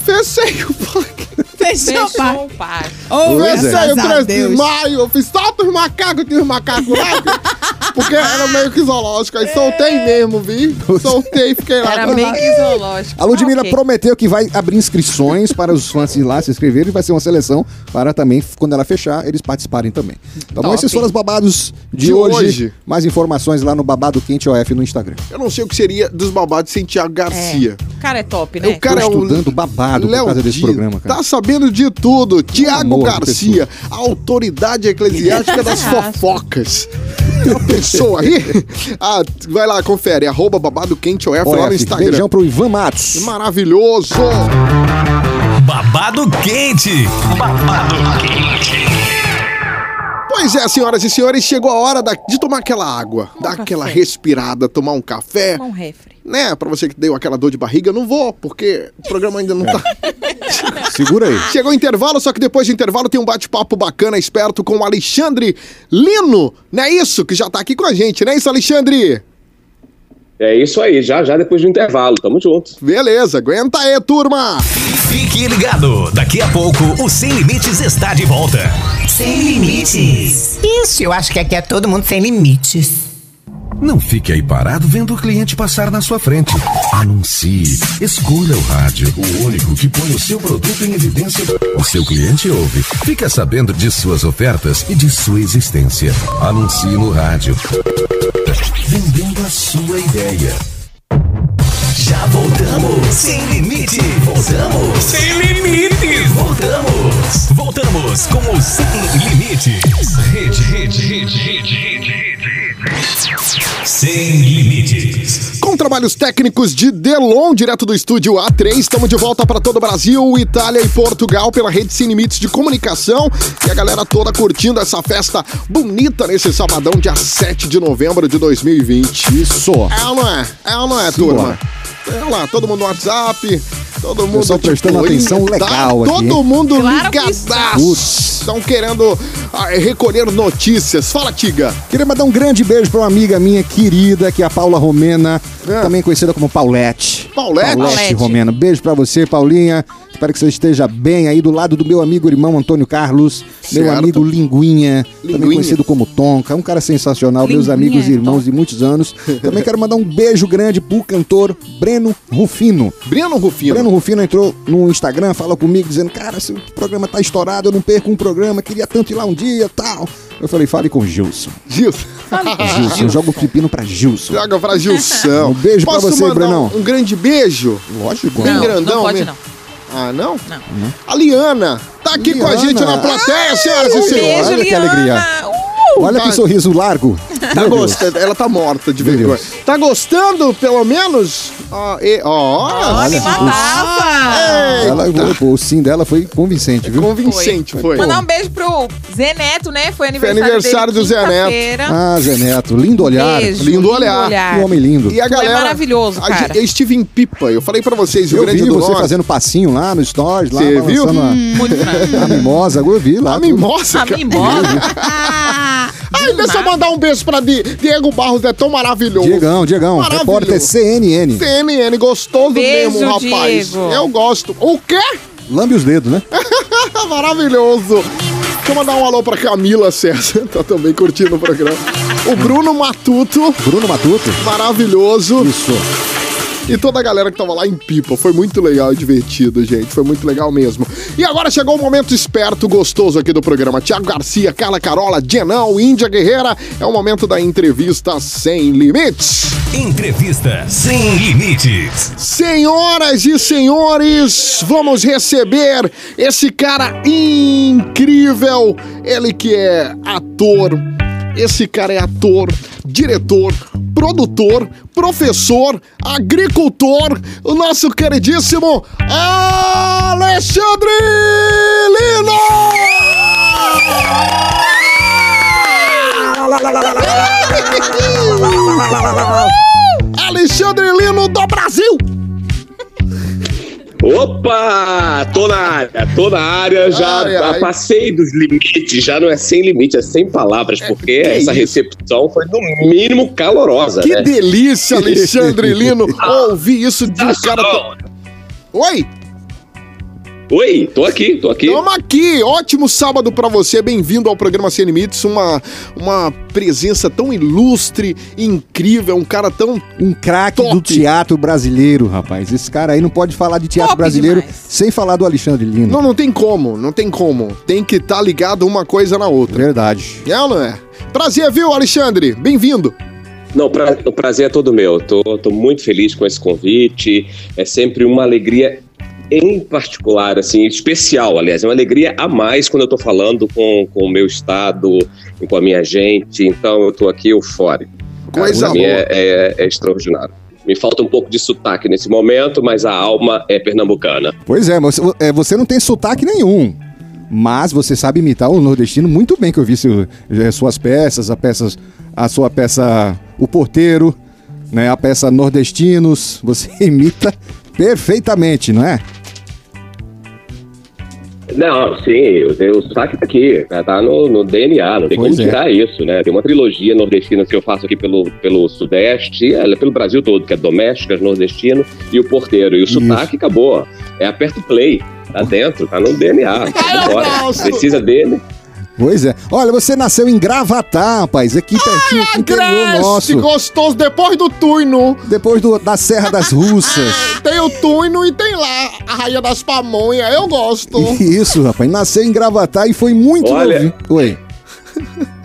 Fechei o parque. Fechou. Fechou o parque. Oh, é. Fechei o graças a 13 de maio. Eu fiz solta os macacos, tinha os macacos lá. Porque era meio que zoológico. Aí soltei mesmo, vi? Soltei e fiquei lá. Era meio que zoológico. A Ludmilla Ah, ok. prometeu que vai abrir inscrições para os fãs ir lá se inscreverem e vai ser uma seleção para também, quando ela fechar, eles participarem também. Tá bom? Top. Esses foram os babados de, De hoje. hoje. Mais informações lá no Babado Quente OF no Instagram. Eu não sei o que seria dos babados sem Thiago Garcia. O cara é top, né? O cara Tô é o estudando babado por Léo causa desse Dias. programa, cara. Tá sabendo de tudo. Tiago Garcia, autoridade eclesiástica das fofocas. A pessoa aí? Ah, vai lá, confere. Arroba babado quente OF lá no Instagram. beijão pro Ivan Matos. Maravilhoso. Babado quente. Babado quente. Pois é, senhoras e senhores, chegou a hora da- de tomar aquela água, dar um aquela café. respirada, tomar um café. Tomar um refre. Né, pra você que deu aquela dor de barriga, eu não vou, porque o programa ainda não tá. Segura aí. Chegou o intervalo, só que depois do intervalo tem um bate-papo bacana, esperto, com o Alexandre Lino. Não é isso? Que já tá aqui com a gente, não é isso, Alexandre? É isso aí, já já depois do intervalo, tamo junto. Beleza, aguenta aí, turma! Fique ligado. Daqui a pouco, o Sem Limites está de volta. Sem Limites. Isso, eu acho que aqui é todo mundo sem limites. Não fique aí parado vendo o cliente passar na sua frente. Anuncie. Escolha o rádio, o único que põe o seu produto em evidência. O seu cliente ouve. Fica sabendo de suas ofertas e de sua existência. Anuncie no rádio. Vendendo a sua ideia. Já voltamos. Sem limite. Voltamos. Sem limite. Voltamos. Voltamos com o Sem Limites. Rede, rede, rede, rede, rede, rede. Sem Limites. Com trabalhos técnicos de Delon, direto do estúdio A3, estamos de volta para todo o Brasil, Itália e Portugal pela rede Sem Limites de Comunicação. E a galera toda curtindo essa festa bonita nesse sabadão, dia 7 de novembro de 2020. Isso. É ou não é? É ou não é, Simbora. Olha lá, todo mundo no WhatsApp, todo mundo Pessoal prestando atenção tá legal aqui, Todo mundo Claro. Estão querendo ah, recolher notícias. Fala, Tiga. Queria mandar um grande beijo pra uma amiga minha querida, que é a Paula Romena, É. também conhecida como Paulette. Paulette? Paulette. Romena. Beijo pra você, Paulinha. Espero que você esteja bem aí do lado do meu amigo irmão Antônio Carlos, meu Certo. amigo Linguinha, também Linguinha. conhecido como Tonka, um cara sensacional, meus Linguinha, amigos e irmãos de muitos anos. Também quero mandar um beijo grande pro cantor Breno Rufino. Breno Rufino. Breno Rufino entrou no Instagram, falou comigo, dizendo: Cara, se o programa tá estourado, eu não perco um programa, queria tanto ir lá um dia tal. Eu falei: Fale com o Gilson. Gilson. Gilson, joga o pepino pra Gilson. Joga pra Gilson. Um beijo pra Posso você, mandar Brenão. Um, um grande beijo? Lógico. Bem Não, grandão não pode mesmo. não. Ah, não? Não. A Liana tá aqui com a Liana. gente na plateia, senhoras e Um senhores. beijo, olha que Liana. alegria. Uh! Olha que Tá- sorriso largo. Tá gostando? Ela tá morta de vergonha. Tá gostando, pelo menos? Ó, e- ó, Olha, Olha, matava. Ela, o, o sim dela foi convincente, viu? convincente foi. Mandar um beijo pro Zé Neto, né? Foi aniversário, aniversário dele do Zé Neto. Ah, Zé Neto, lindo olhar. Beijo, Lindo olhar. Um homem lindo. E a é galera. maravilhoso, a cara. Eu estive em Pipa, eu falei pra vocês, Eu Grande vi você Norte. fazendo passinho lá no Stories, lá Você viu? Muito a, mimosa. Eu vi lá. A mimosa, A mimosa. Ai, deixa eu mandar um beijo pra Di- Diego Barros, é tão maravilhoso. Diegão, Diegão. Maravilhoso. Repórter CNN. CNN, gostoso Beijo, mesmo, rapaz. Diego. Eu gosto. O quê? Lambe os dedos, né? Maravilhoso. Deixa eu mandar um alô pra Camila César, tá também curtindo o programa. O Bruno Matuto, Bruno Matuto. maravilhoso. Isso. E toda a galera que tava lá em Pipa. Foi muito legal e divertido, gente. Foi muito legal mesmo. E agora chegou o momento esperto, gostoso aqui do programa. Tiago Garcia, Carla Carola, Dienão, Índia Guerreira. É o momento da entrevista sem limites. Entrevista sem limites. Senhoras e senhores, vamos receber esse cara incrível. Ele que é ator. Esse cara é ator, diretor, produtor, professor, agricultor, o nosso queridíssimo Alexandre Lino! Alexandre Lino do Brasil! Opa! Tô na área, tô na área, já Ai, ai. passei dos limites, já não é sem limite, é sem palavras, porque que essa isso? recepção foi no mínimo calorosa, Que né? delícia, Alexandre Lino, ouvir isso de um cara. Oi, Oi, tô aqui, tô aqui. tamo aqui. Ótimo sábado pra você. Bem-vindo ao programa Sem Limites. Uma, uma presença tão ilustre, incrível, um cara tão. Um craque do teatro brasileiro, rapaz. Esse cara aí não pode falar de teatro Top brasileiro demais. sem falar do Alexandre Lino. Não, não tem como, não tem como. Tem que estar ligado uma coisa na outra. Verdade. É ou não é? Prazer, viu, Alexandre? Bem-vindo. Não, pra- o prazer é todo meu. Tô, tô muito feliz com esse convite. É sempre uma alegria em particular, assim, especial, aliás, é uma alegria a mais quando eu tô falando com, com o meu estado com a minha gente. Então eu tô aqui eufórico. Coisa boa. é, é- é extraordinário. Me falta um pouco de sotaque nesse momento, mas a alma é pernambucana. Pois é, você, é, você não tem sotaque nenhum. Mas você sabe imitar o nordestino muito bem, que eu vi seu- eh, suas peças, a, peças, a sua peça O Porteiro, né, a peça Nordestinos. Você imita perfeitamente, não é? Não, sim, o, o sotaque tá aqui, né, tá no, no DNA, não tem Pois como é. tirar isso, né? Tem uma trilogia nordestina que eu faço aqui pelo, pelo Sudeste, ela é pelo Brasil todo, que é Domésticas, Nordestino e o Porteiro. E o sotaque acabou. É aperta o play, tá dentro, tá no DNA. gosto. Precisa dele. Pois é. Olha, você nasceu em Gravatar, rapaz, aqui pertinho, Ah, interior nosso. gostoso, depois do Tuino. Depois do- da Serra das Russas. Tem o Tuino e tem lá a Rainha das Pamonhas. Eu gosto. Isso, rapaz. Nasceu em Gravatar e foi muito Olha. novinho. Oi.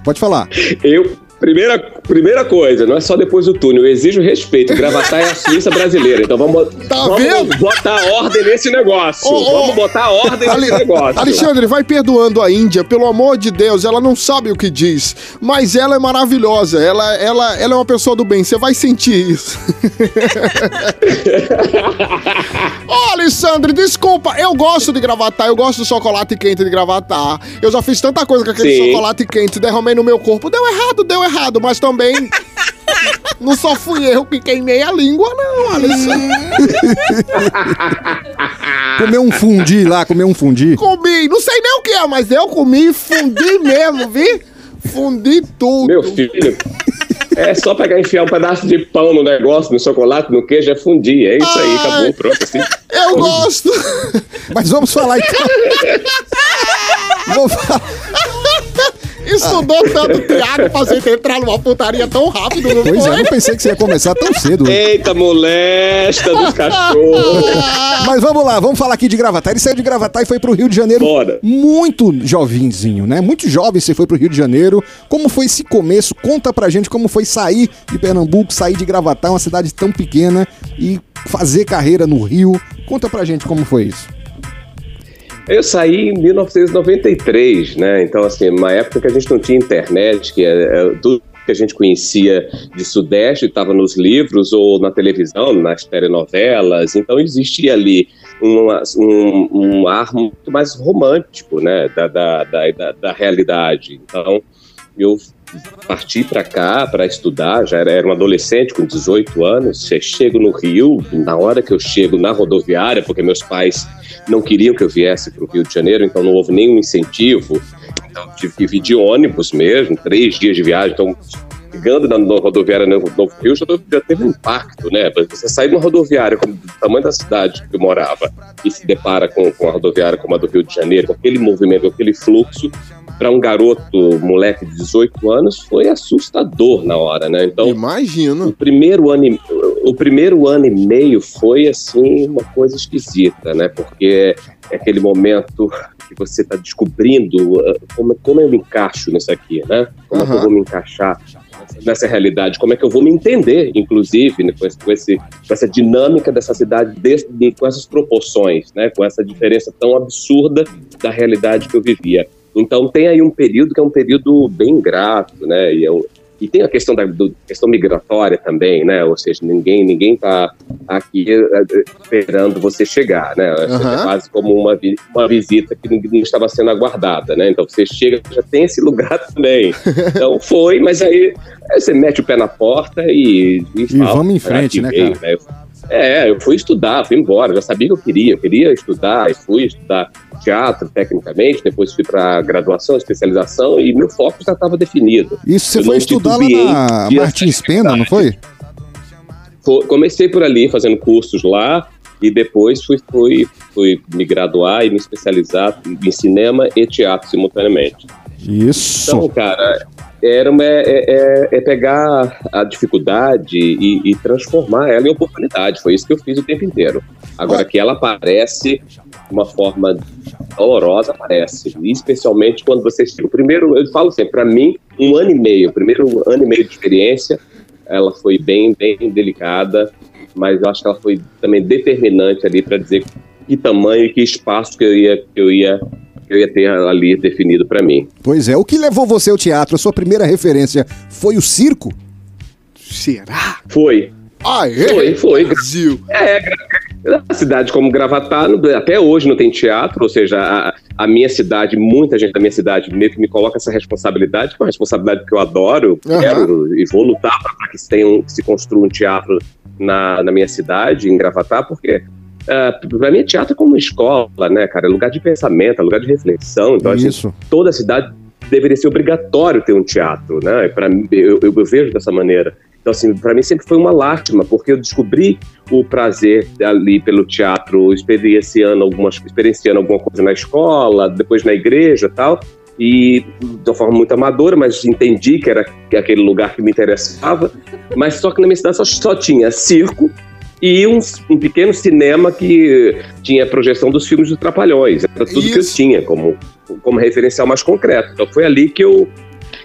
Pode falar. Eu. Primeira, primeira coisa, não é só depois do túnel, eu exijo respeito. Gravatar é a Suíça brasileira, então vamos, Tá vamos vendo? botar ordem nesse negócio. Ô, ô, vamos botar ordem Ale- nesse negócio. Alexandre, vai perdoando a Índia, pelo amor de Deus, ela não sabe o que diz, mas ela é maravilhosa, ela, ela, ela é uma pessoa do bem, você vai sentir isso. Ô, Alexandre, desculpa, eu gosto de gravatar, eu gosto do chocolate quente de gravatar. Eu já fiz tanta coisa com aquele Sim. chocolate quente, derramei no meu corpo. Deu errado, deu errado, mas também Não só fui eu que queimei a língua, não, Alisson. Comer um fundi lá, comer um fundi. Comi, não sei nem o que é, mas eu comi e fundi mesmo, vi? Fundi tudo. Meu filho, é só pegar e enfiar um pedaço de pão no negócio, no chocolate, no queijo, é fundir. É isso aí, Ai. acabou, pronto. Assim. Eu gosto. Mas vamos falar então. Vamos falar. Estudou tanto Thiago pra gente entrar numa putaria tão rápido, não Pois é, não pensei que você ia começar tão cedo. Eita, molesta dos cachorros. Mas vamos lá, vamos falar aqui de Gravatar. Ele saiu de Gravatar e foi pro Rio de Janeiro. Bora. Muito jovenzinho, né? Muito jovem você foi pro Rio de Janeiro. Como foi esse começo? Conta pra gente como foi sair de Pernambuco, sair de Gravatar, uma cidade tão pequena, e fazer carreira no Rio. Conta pra gente como foi isso. Eu saí em 1993, né? Então, assim, uma época que a gente não tinha internet, que é, é, tudo que a gente conhecia de Sudeste estava nos livros ou na televisão, nas telenovelas. Então, existia ali uma- um, um ar muito mais romântico, né? Da, da, da, da realidade. Então, eu parti para cá para estudar, já era, era um adolescente com 18 anos, che- chego no Rio, na hora que eu chego na rodoviária, porque meus pais não queriam que eu viesse para o Rio de Janeiro, então não houve nenhum incentivo, então tive que vir de ônibus mesmo, três dias de viagem, então chegando na, rodoviária no Novo Rio já, teve um impacto, né? Você sai de uma rodoviária do tamanho da cidade que eu morava e se depara com, com a rodoviária como a do Rio de Janeiro, com aquele movimento, com aquele fluxo, para um garoto, moleque de 18 anos, foi assustador na hora, né? Então, Imagino. o primeiro ano, e- o primeiro ano e meio foi assim uma coisa esquisita, né? Porque é aquele momento que você está descobrindo uh, como, como eu me encaixo nisso aqui, né? Como é que eu vou me encaixar nessa- realidade? Como é que eu vou me entender, inclusive, né, com, esse, com, esse- com essa dinâmica dessa cidade, desse- de- com essas proporções, né? Com essa diferença tão absurda da realidade que eu vivia. Então tem aí um período que é um período bem grato, né? E, é um- e tem a questão da do- questão migratória também, né? Ou seja, ninguém ninguém está aqui eh, eh, esperando você chegar, né? É Aham. quase como uma, uma visita que não estava sendo aguardada, né? Então você chega já tem esse lugar também. Então foi, mas aí, aí você mete o pé na porta e e, fala, vamos em "Ah, frente, né, veio", cara? É, eu fui estudar, fui embora, já sabia que eu queria, eu queria estudar, e fui estudar teatro tecnicamente, depois fui para graduação, especialização e meu foco já estava definido. Isso você Eu foi estudar lá na de Martins Pena, não foi? Fo- Comecei por ali, fazendo cursos lá, e depois fui, fui, fui me graduar e me especializar em cinema e teatro simultaneamente. Isso. Então, cara, era uma, é, é- é pegar a dificuldade e, e transformar ela em oportunidade. Foi isso que eu fiz o tempo inteiro. Agora que ela aparece de uma forma dolorosa, aparece. E especialmente quando você. O primeiro, eu falo sempre, para mim, um ano e meio, primeiro ano e meio de experiência, ela foi bem, bem delicada, mas eu acho que ela foi também determinante ali para dizer que tamanho e que espaço que eu ia, que eu ia, eu ia ter ali definido para mim. Pois é. O que levou você ao teatro? A sua primeira referência foi o circo? Será? Foi. Ah, é? Foi, foi. Brasil. É, a cidade como Gravatar, até hoje não tem teatro, ou seja, a, a minha cidade, muita gente da minha cidade meio que me coloca essa responsabilidade, que é uma responsabilidade que eu adoro, Aham. quero e vou lutar para que se, tenha um- que se construa um teatro na, na minha cidade, em Gravatar, porque uh, para mim teatro é como escola, né, cara? É lugar de pensamento, é lugar de reflexão, então a gente Isso. toda a cidade deveria ser obrigatório ter um teatro, né? Para eu, eu, eu vejo dessa maneira. Então, assim, para mim sempre foi uma lástima, porque eu descobri o prazer ali pelo teatro, experienciando algumas, experienciando alguma coisa na escola, depois na igreja, tal. E de uma forma muito amadora, mas entendi que era que aquele lugar que me interessava. Mas só que na minha cidade só, só tinha circo e um, um pequeno cinema que tinha projeção dos filmes dos Trapalhões. Era tudo que eu Isso. tinha como, como referencial mais concreto. Então foi ali que eu,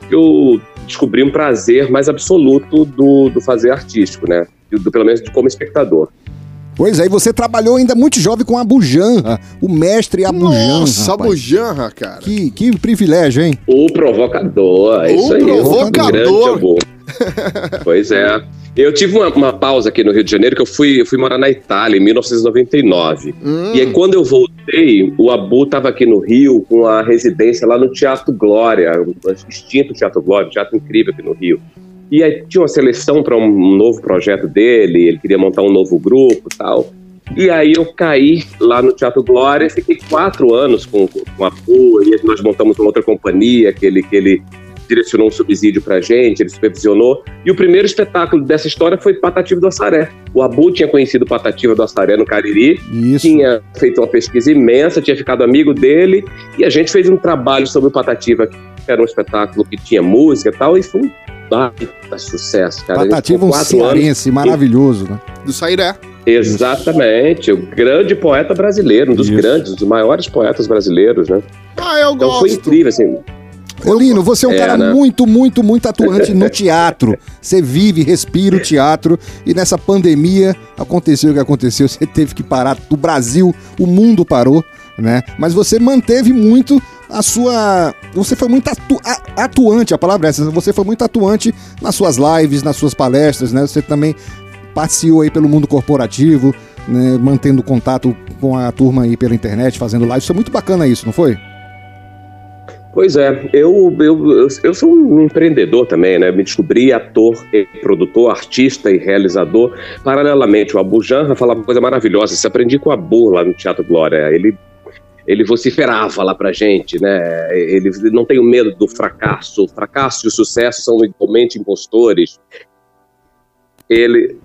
que eu descobri um prazer mais absoluto do, do fazer artístico, né? Do, do- pelo menos de como espectador. Pois é, e você trabalhou ainda muito jovem com a Bujanra, o mestre Abujanra. Nossa, rapaz. Bujanra, cara. Que, que privilégio, hein? O provocador, é O isso aí. provocador. Um grande amor. pois é. Eu tive uma, uma pausa aqui no Rio de Janeiro que eu fui, eu fui morar na Itália em 1999. Hum. E aí, quando eu voltei, o Abu estava aqui no Rio com a residência lá no Teatro Glória, o extinto Teatro Glória, um teatro incrível aqui no Rio. E aí tinha uma seleção para um novo projeto dele, ele queria montar um novo grupo e tal. E aí eu caí lá no Teatro Glória, fiquei quatro anos com, com a PU, e nós montamos uma outra companhia que ele, que ele direcionou um subsídio pra gente, ele supervisionou. E o primeiro espetáculo dessa história foi Patativa do Assaré. O Abu tinha conhecido Patativa do Assaré no Cariri, Isso. tinha feito uma pesquisa imensa, tinha ficado amigo dele, e a gente fez um trabalho sobre o Patativa, que era um espetáculo que tinha música e tal, e foi um baita sucesso, cara. Patativa, um anos cearense maravilhoso, né? Do Sairé. Exatamente, o grande poeta brasileiro, um dos Isso. grandes, dos maiores poetas brasileiros, né? Ah, eu Então foi gosto. incrível, assim. Ô Lino, você é um É, cara né? muito, muito, muito atuante no teatro. Você vive, respira o teatro. E nessa pandemia aconteceu o que aconteceu. Você teve que parar do Brasil, o mundo parou, né? Mas você manteve muito a sua. Você foi muito atu- atuante, a palavra é essa. Você foi muito atuante nas suas lives, nas suas palestras, né? Você também passeou aí pelo mundo corporativo, né? mantendo contato com a turma aí pela internet, fazendo lives. Foi muito bacana isso, não foi? Pois é, eu, eu, eu, eu sou um empreendedor também, né? Me descobri ator, e produtor, artista e realizador. Paralelamente, o Abu Janra falava uma coisa maravilhosa. Isso aprendi com o Abu lá no Teatro Glória. Ele, ele vociferava lá pra gente, né? Ele não tem medo do fracasso. O fracasso e o sucesso são igualmente impostores. Ele,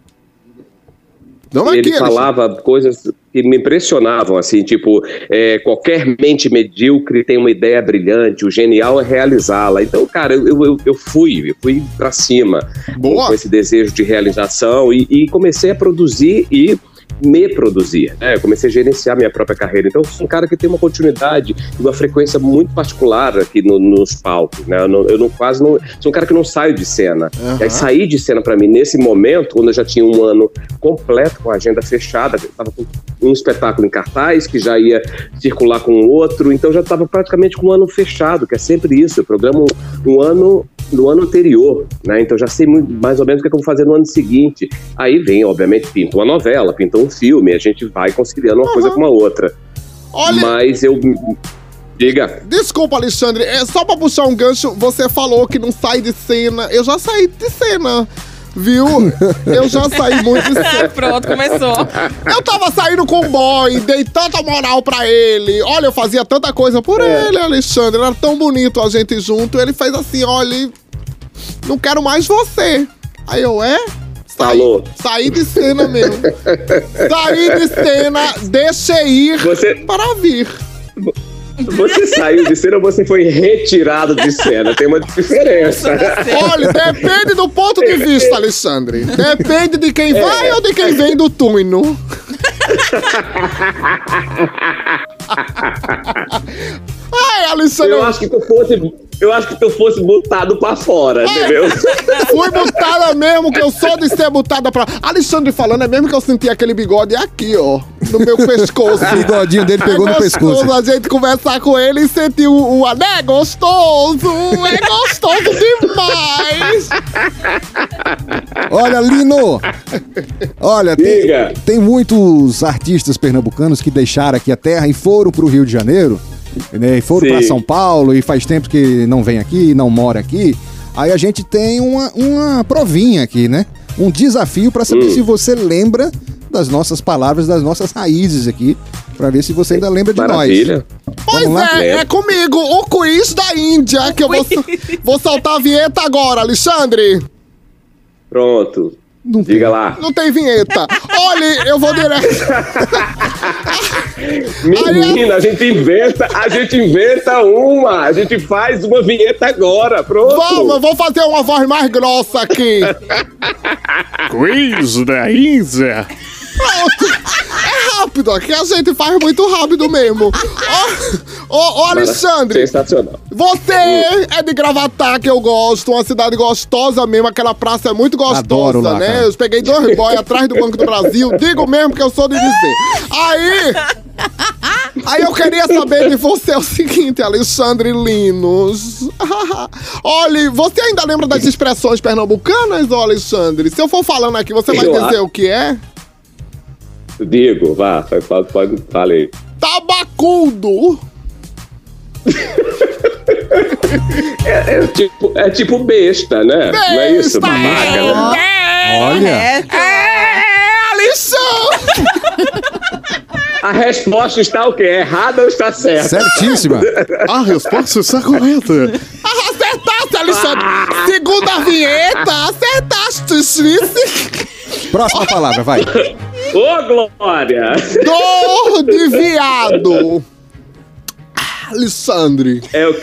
Não ele falava coisas que me impressionavam, assim, tipo, é, qualquer mente medíocre tem uma ideia brilhante, o genial é realizá-la. Então, cara, eu, eu, eu fui, eu fui pra cima Boa. com esse desejo de realização e, e comecei a produzir e me produzir. Né? Eu comecei a gerenciar minha própria carreira. Então, sou um cara que tem uma continuidade e uma frequência muito particular aqui no- nos palcos. Né? Eu, não, eu não- quase não. Sou um cara que não saio de cena. Aham. E aí, sair de cena pra mim nesse momento, quando eu já tinha um ano completo com a agenda fechada, eu tava com um espetáculo em cartaz que já ia circular com o outro, então já estava praticamente com um ano fechado, que é sempre isso. Eu programo um ano no ano anterior, né? Então já sei muito- mais ou menos o que, é que eu vou fazer no ano seguinte. Aí vem, obviamente, pinta uma novela, pinta um filme, a gente vai conciliando uma coisa com a outra. Olha, Mas eu. Diga. desculpa, Alexandre. É só pra puxar um gancho, você falou que não sai de cena. Eu já saí de cena. Viu? Eu já saí muito de cena. Pronto, começou. Eu tava saindo com o boy, dei tanta moral pra ele. Olha, eu fazia tanta coisa por É. ele, Alexandre. Era tão bonito a gente junto. Ele fez assim: olha, não quero mais você. Aí eu, é? Saí, Falou. saí de cena mesmo. saí de cena, deixei ir Você- para vir. Você saiu de cena ou você foi retirado de cena? Tem uma diferença. Olha, depende do ponto de vista, Alexandre. Depende de quem vai ou de quem vem do túnel. Ai, Alexandre, Eu acho que tu fosse. Eu acho que tu fosse botado pra fora, entendeu? fui botada mesmo, que eu sou de ser botada pra. Alexandre falando, é mesmo que eu senti aquele bigode aqui, ó, no meu pescoço. O bigodinho dele pegou é no gostoso pescoço. a gente conversar com ele e sentir o, o é gostoso, é gostoso demais. Olha, Lino! Olha, tem, Diga. tem muitos artistas pernambucanos que deixaram aqui a terra e foram pro Rio de Janeiro, né? E foram pra São Paulo e faz tempo que não vem aqui, não mora aqui. Aí a gente tem uma, uma provinha aqui, né? Um desafio pra saber Hum. se você lembra das nossas palavras, das nossas raízes aqui, Pra ver se você ainda lembra de Maravilha. nós. Pois Vamos lá? é, é comigo, o quiz da Índia, que eu vou, vou soltar a vinheta agora, Alexandre. Pronto. Não Diga tem. lá. Não tem vinheta. Olha, eu vou direto. Menina, a gente inventa, a gente inventa uma. A gente faz uma vinheta agora. Pronto. Vamos, eu vou fazer uma voz mais grossa aqui. Quiz da Índia. Pronto. É rápido, aqui a gente faz muito rápido mesmo. Ô, ô, ô, Alexandre, Sensacional. você é de Gravatá, que eu gosto, uma cidade gostosa mesmo, aquela praça é muito gostosa, Adoro lá, né? cara. Eu peguei dois boys atrás do Banco do Brasil, digo mesmo que eu sou de dizer. Aí, aí eu queria saber de você o seguinte, Alexandre Linos. Olha, você ainda lembra das expressões pernambucanas, ô Alexandre? Se eu for falando aqui, você vai Eu dizer acho. o que é? Digo, vá, pode, pode, fale aí. Tabacudo. É, é tipo, é tipo besta, né? Não é isso, Besta, babaca, né? Olha, É, Alexandre! A resposta está o quê? Errada ou está certa? certíssima. A resposta está correta. Ah, acertaste, Alexandre! Segunda vinheta, acertaste, Suíça! Próxima palavra, vai. Ô, Glória! Dor de viado. Alexandre. É o,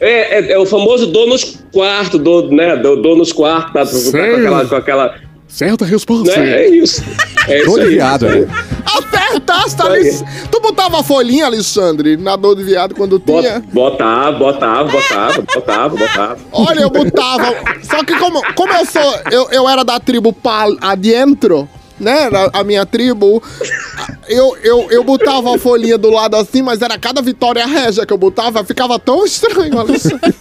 é, é, é o famoso dor nos quartos, dor, né? Dor, dor nos quartos, tá, tá com Sério? aquela. Com aquela Certa resposta. né? É isso. É isso Todo aí. viado, é. Acertaste, Alexandre. Tu botava a folhinha, Alexandre, na dor de viado quando tinha? Bota- Botava, botava, botava, botava, botava. Olha, eu botava. Só que como, como eu sou. Eu, eu era da tribo Pal Adentro, né? Era A minha tribo. Eu, eu, eu botava a folhinha do lado assim, mas era cada vitória régia que eu botava, ficava tão estranho, Alexandre.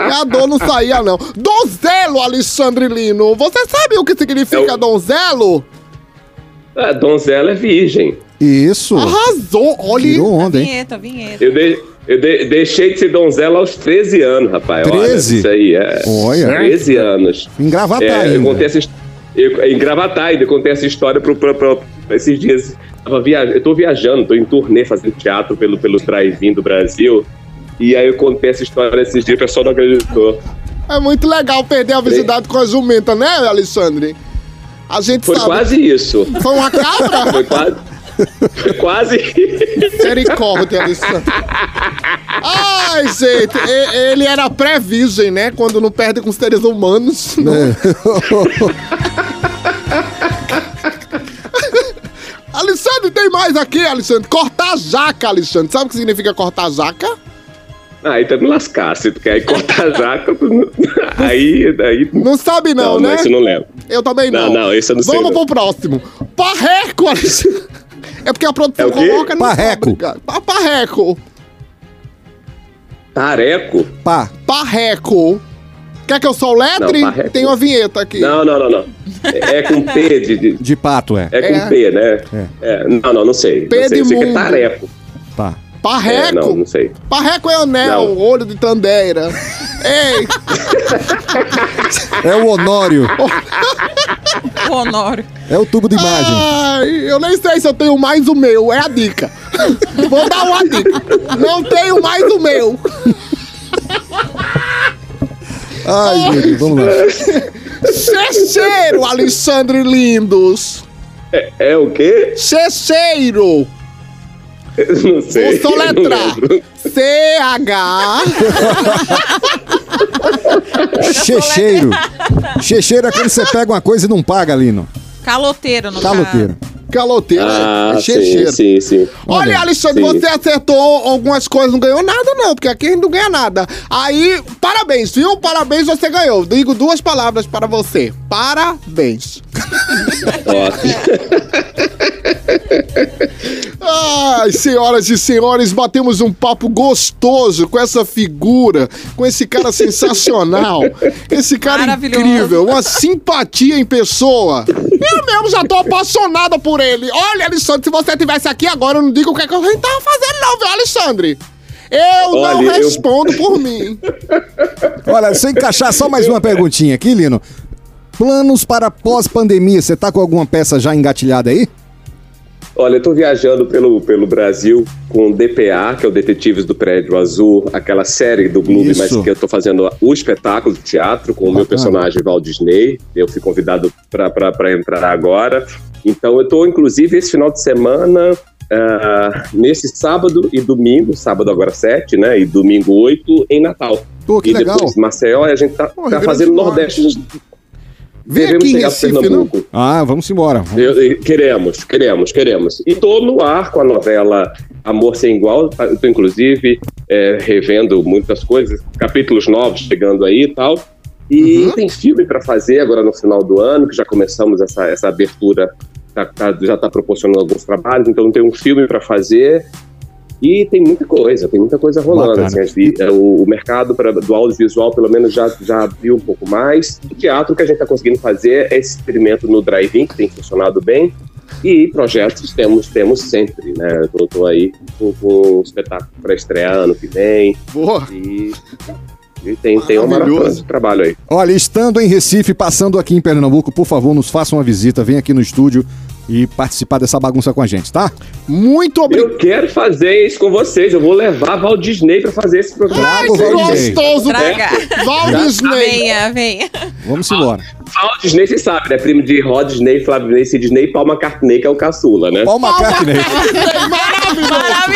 E a dor não saía, não. Donzelo, Alexandre Lino. Você sabe o que significa Eu- donzelo? A donzela é virgem. Isso. Arrasou. Olha. Tirou onda, hein? Vinheta, vinheta. Eu, de- eu de- deixei de ser donzela aos 13 anos, rapaz. Olha, 13? isso aí, é. Olha. 13 anos. Engravatar É, eu ainda. contei essa eu, em Gravatar ainda, eu contei essa história pro, pro, pro- esses dias. Tava via, eu tô viajando, tô em turnê fazendo teatro pelo, pelo drive-in do Brasil. E aí eu contei essa história esses dias, o pessoal não acreditou. É muito legal perder a virgindade com a jumenta, né, Alexandre? A gente Foi sabe. quase isso. Foi uma cabra? Foi quase. Quase. Misericórdia, Alexandre. Ai, gente, ele era pré-virgem, né? Quando não perde com seres humanos. Alexandre, tem mais aqui, Alexandre. Cortar jaca, Alexandre. Sabe o que significa cortar jaca? Aí tá me lascar. Se tu quer cortar a jaca, tu não- aí. aí Não sabe não, não, né? não, esse eu não lembro. Eu também não. Não, não, esse eu não sei, Vamos pro próximo. Parreco, Alexandre. É porque a produção É coloca no Parreco. Parreco. Tareco? Pá. Parreco. Quer que eu sou letre? Não, parreco. Tem uma vinheta aqui. Não, não, não, não. É, é com P de. de- De pato, é. é com É. P, né? É, não, não, não sei. P não sei, de eu sei que é tareco. Pá. Parreco. É, não, não sei. Parreco é anel, Não. olho de tandeira. Ei, É o Honório. O Honório. É o tubo de imagem. ai, eu nem sei se eu tenho mais o meu, é a dica. Vou dar uma dica. Não tenho mais o meu. Ai, vamos lá. Checheiro, Alexandre Lindos. É, é o quê? Checheiro. Eu não sei. Vou soletrar. C-H. Checheiro. Checheiro é quando você pega uma coisa e não paga, Lino. Caloteiro, no Caloteiro. Caloteiro, Ah, é sim, checheiro. sim, sim. Olha, Olha, Alexandre, sim. você acertou algumas coisas, não ganhou nada, não, porque aqui a gente não ganha nada. Aí, parabéns, viu? Parabéns, você ganhou. Digo duas palavras para você. Parabéns. Ótimo. Ai, senhoras e senhores, batemos um papo gostoso com essa figura, com esse cara sensacional, esse cara incrível, uma simpatia em pessoa. Eu mesmo já tô apaixonada por ele. Olha, Alexandre, se você tivesse aqui agora, eu não digo o que, é que a gente tava fazendo, não, viu, Alexandre? Eu não Olha, eu- respondo por mim. Olha, se eu encaixar só mais uma perguntinha aqui, Lino. Planos para pós-pandemia, você tá com alguma peça já engatilhada aí? Olha, eu tô viajando pelo, pelo Brasil com o DPA, que é o Detetives do Prédio Azul, aquela série do Globo, Isso. mas que eu tô fazendo o espetáculo de teatro com o meu Bacana. personagem Walt Disney. Eu fui convidado para entrar agora. Então eu tô, inclusive, esse final de semana, ah, nesse sábado e domingo, sábado agora 7, né? E domingo 8, em Natal. Pô, que e legal. depois Maceió, e a gente tá, Pô, tá fazendo do Nordeste. Vem Devemos aqui em chegar Recife, não? Pernambuco. Ah, vamos embora. Eu- eu- queremos, queremos, queremos. E tô no ar com a novela Amor Sem Igual. Eu tô, inclusive, é, revendo muitas coisas, capítulos novos chegando aí e tal. E tem filme para fazer agora no final do ano, que já começamos essa, essa abertura, tá- tá- já está proporcionando alguns trabalhos, então tem um filme para fazer. E tem muita coisa, tem muita coisa rolando. Assim, as é, o, o mercado pra, do audiovisual, pelo menos, já, já abriu um pouco mais. O teatro que a gente está conseguindo fazer é esse experimento no drive-in, que tem funcionado bem. E projetos temos, temos sempre, né? Eu tô, tô aí com, com um espetáculo para estrear ano que vem. Boa. E, e tem, tem uma maratona de trabalho aí. Olha, estando em Recife, passando aqui em Pernambuco, por favor, nos faça uma visita, vem aqui no estúdio e participar dessa bagunça com a gente, tá? Muito obrigado. Eu quero fazer isso com vocês. Eu vou levar Val Disney para fazer esse programa. Disney. gostoso. Traga. Val Disney. Venha, venha. Vamos embora. Val Disney, você sabe, né? Primo de Rod Disney, Flávio Disney, Disney e Paul McCartney, que é o caçula, né? Paul McCartney. Maravilhoso.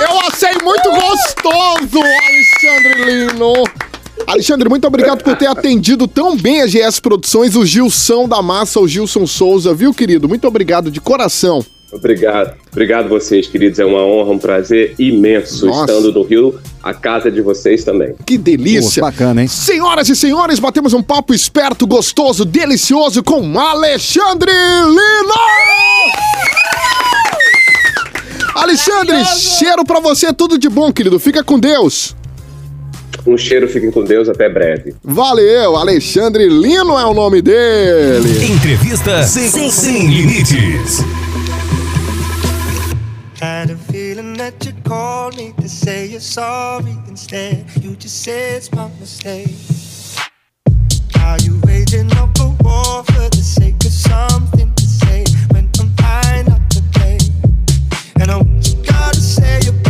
Eu achei muito gostoso, Alexandre Lino. Alexandre, muito obrigado por ter atendido tão bem a GS Produções, o Gilson da Massa, o Gilson Souza, viu, querido? Muito obrigado de coração. Obrigado. Obrigado vocês, queridos. É uma honra, um prazer imenso Nossa. estando no Rio, a casa de vocês também. Que delícia. Pô, bacana, hein? Senhoras e senhores, batemos um papo esperto, gostoso, delicioso com Alexandre Lino! Alexandre, cheiro pra você, tudo de bom, querido. Fica com Deus. Um cheiro, fiquem com Deus, até breve. Valeu, Alexandre Lino é o nome dele. Entrevista sem, sem limites. Had a feeling that you called me to say you're sorry instead. You just said it's my mistake. Are you waging up a war for the sake of something to say when I'm trying not to play? And I what you gotta say about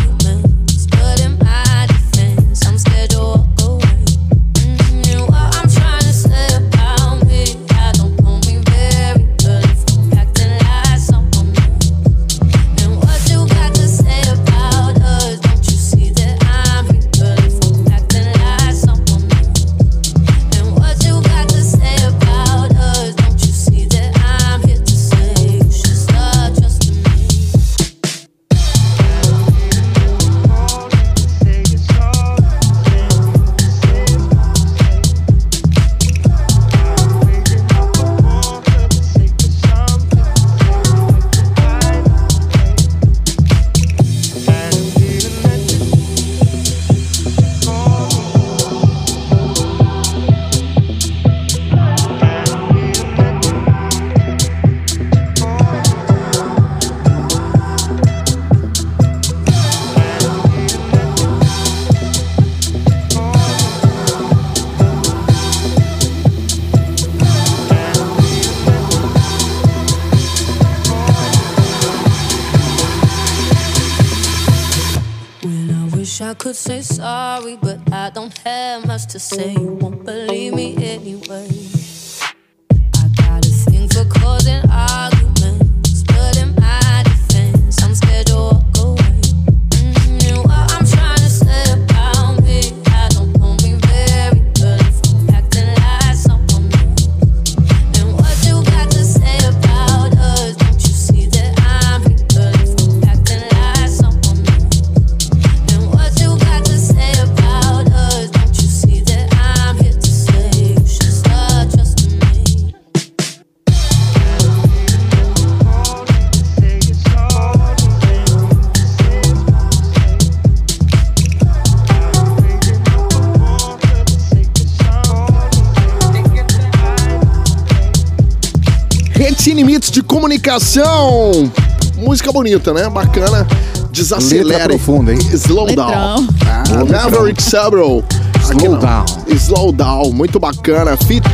De Comunicação. Música bonita, né? Bacana. Desacelere. Letra profunda, hein? Slow Letrão. down. Ah, Maverick. Aqui Slow down. Slow down. Muito bacana. Fit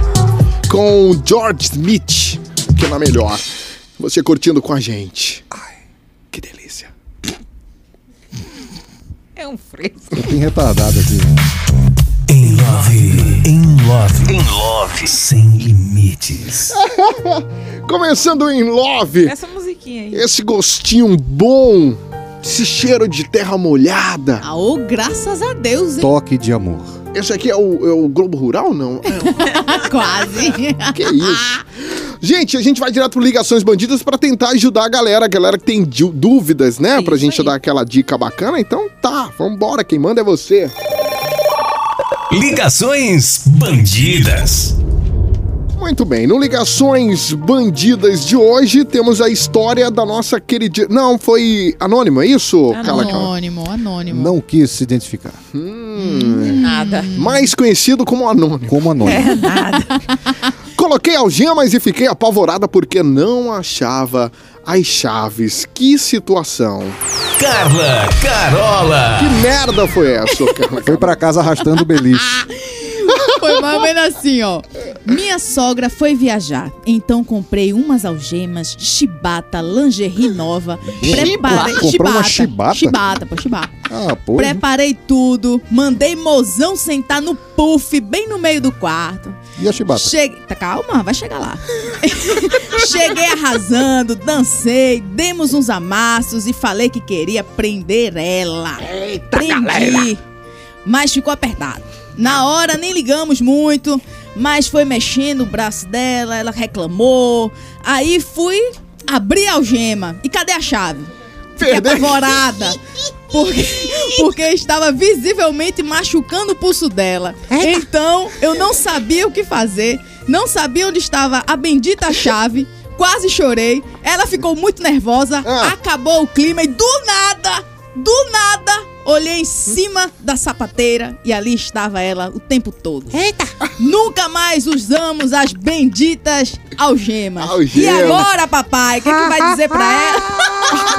com George Smith, que é na melhor. Você curtindo com a gente. Ai, que delícia. É um fresco. Eu tenho retardado aqui. Em love, em love, em love, sem limites. Começando em Love. Essa musiquinha aí. Esse gostinho bom esse cheiro de terra molhada. Ah, ô, graças a Deus, hein? Toque de amor. Esse aqui é o, é o Globo Rural, não? É, Quase. que isso? Gente, a gente vai direto pro Ligações Bandidas pra tentar ajudar a galera, a galera que tem dú- dúvidas, né? Pra Isso gente aí. dar aquela dica bacana. Então tá, vambora, quem manda é você. Ligações Bandidas. Muito bem, no Ligações Bandidas de hoje temos a história da nossa querida. Não, foi anônimo, é isso? Cala, cala. Anônimo, anônimo. Não quis se identificar. Nada. Mais conhecido como anônimo. Como anônimo. Coloquei algemas e fiquei apavorada porque não achava as chaves. Que situação. Carla Carola. Que merda foi essa, cara? Foi pra casa arrastando o beliche. Foi mais ou menos assim, ó. Minha sogra foi viajar, então comprei umas algemas, chibata, lingerie nova. Preparei. Comprou uma chibata? Chibata, pô, chibata. Ah, pô. Preparei tudo, mandei mozão sentar no puff, bem no meio do quarto. E a chibata? Cheguei. Tá, calma, vai chegar lá. Cheguei arrasando, dancei, demos uns amassos e falei que queria prender ela. Eita, Prendi. Mas ficou apertado. Na hora nem ligamos muito, mas foi mexendo o braço dela, ela reclamou. Aí fui abrir a algema. E cadê a chave? Fiquei Perdeu. apavorada. Porque, porque estava visivelmente machucando o pulso dela. Então, eu não sabia o que fazer, não sabia onde estava a bendita chave, quase chorei. Ela ficou muito nervosa, Ah. acabou o clima e do nada, do nada, olhei em cima da sapateira e ali estava ela o tempo todo. Eita! Nunca mais usamos as benditas algemas. E Algema. agora, papai, o que, que vai dizer pra ela?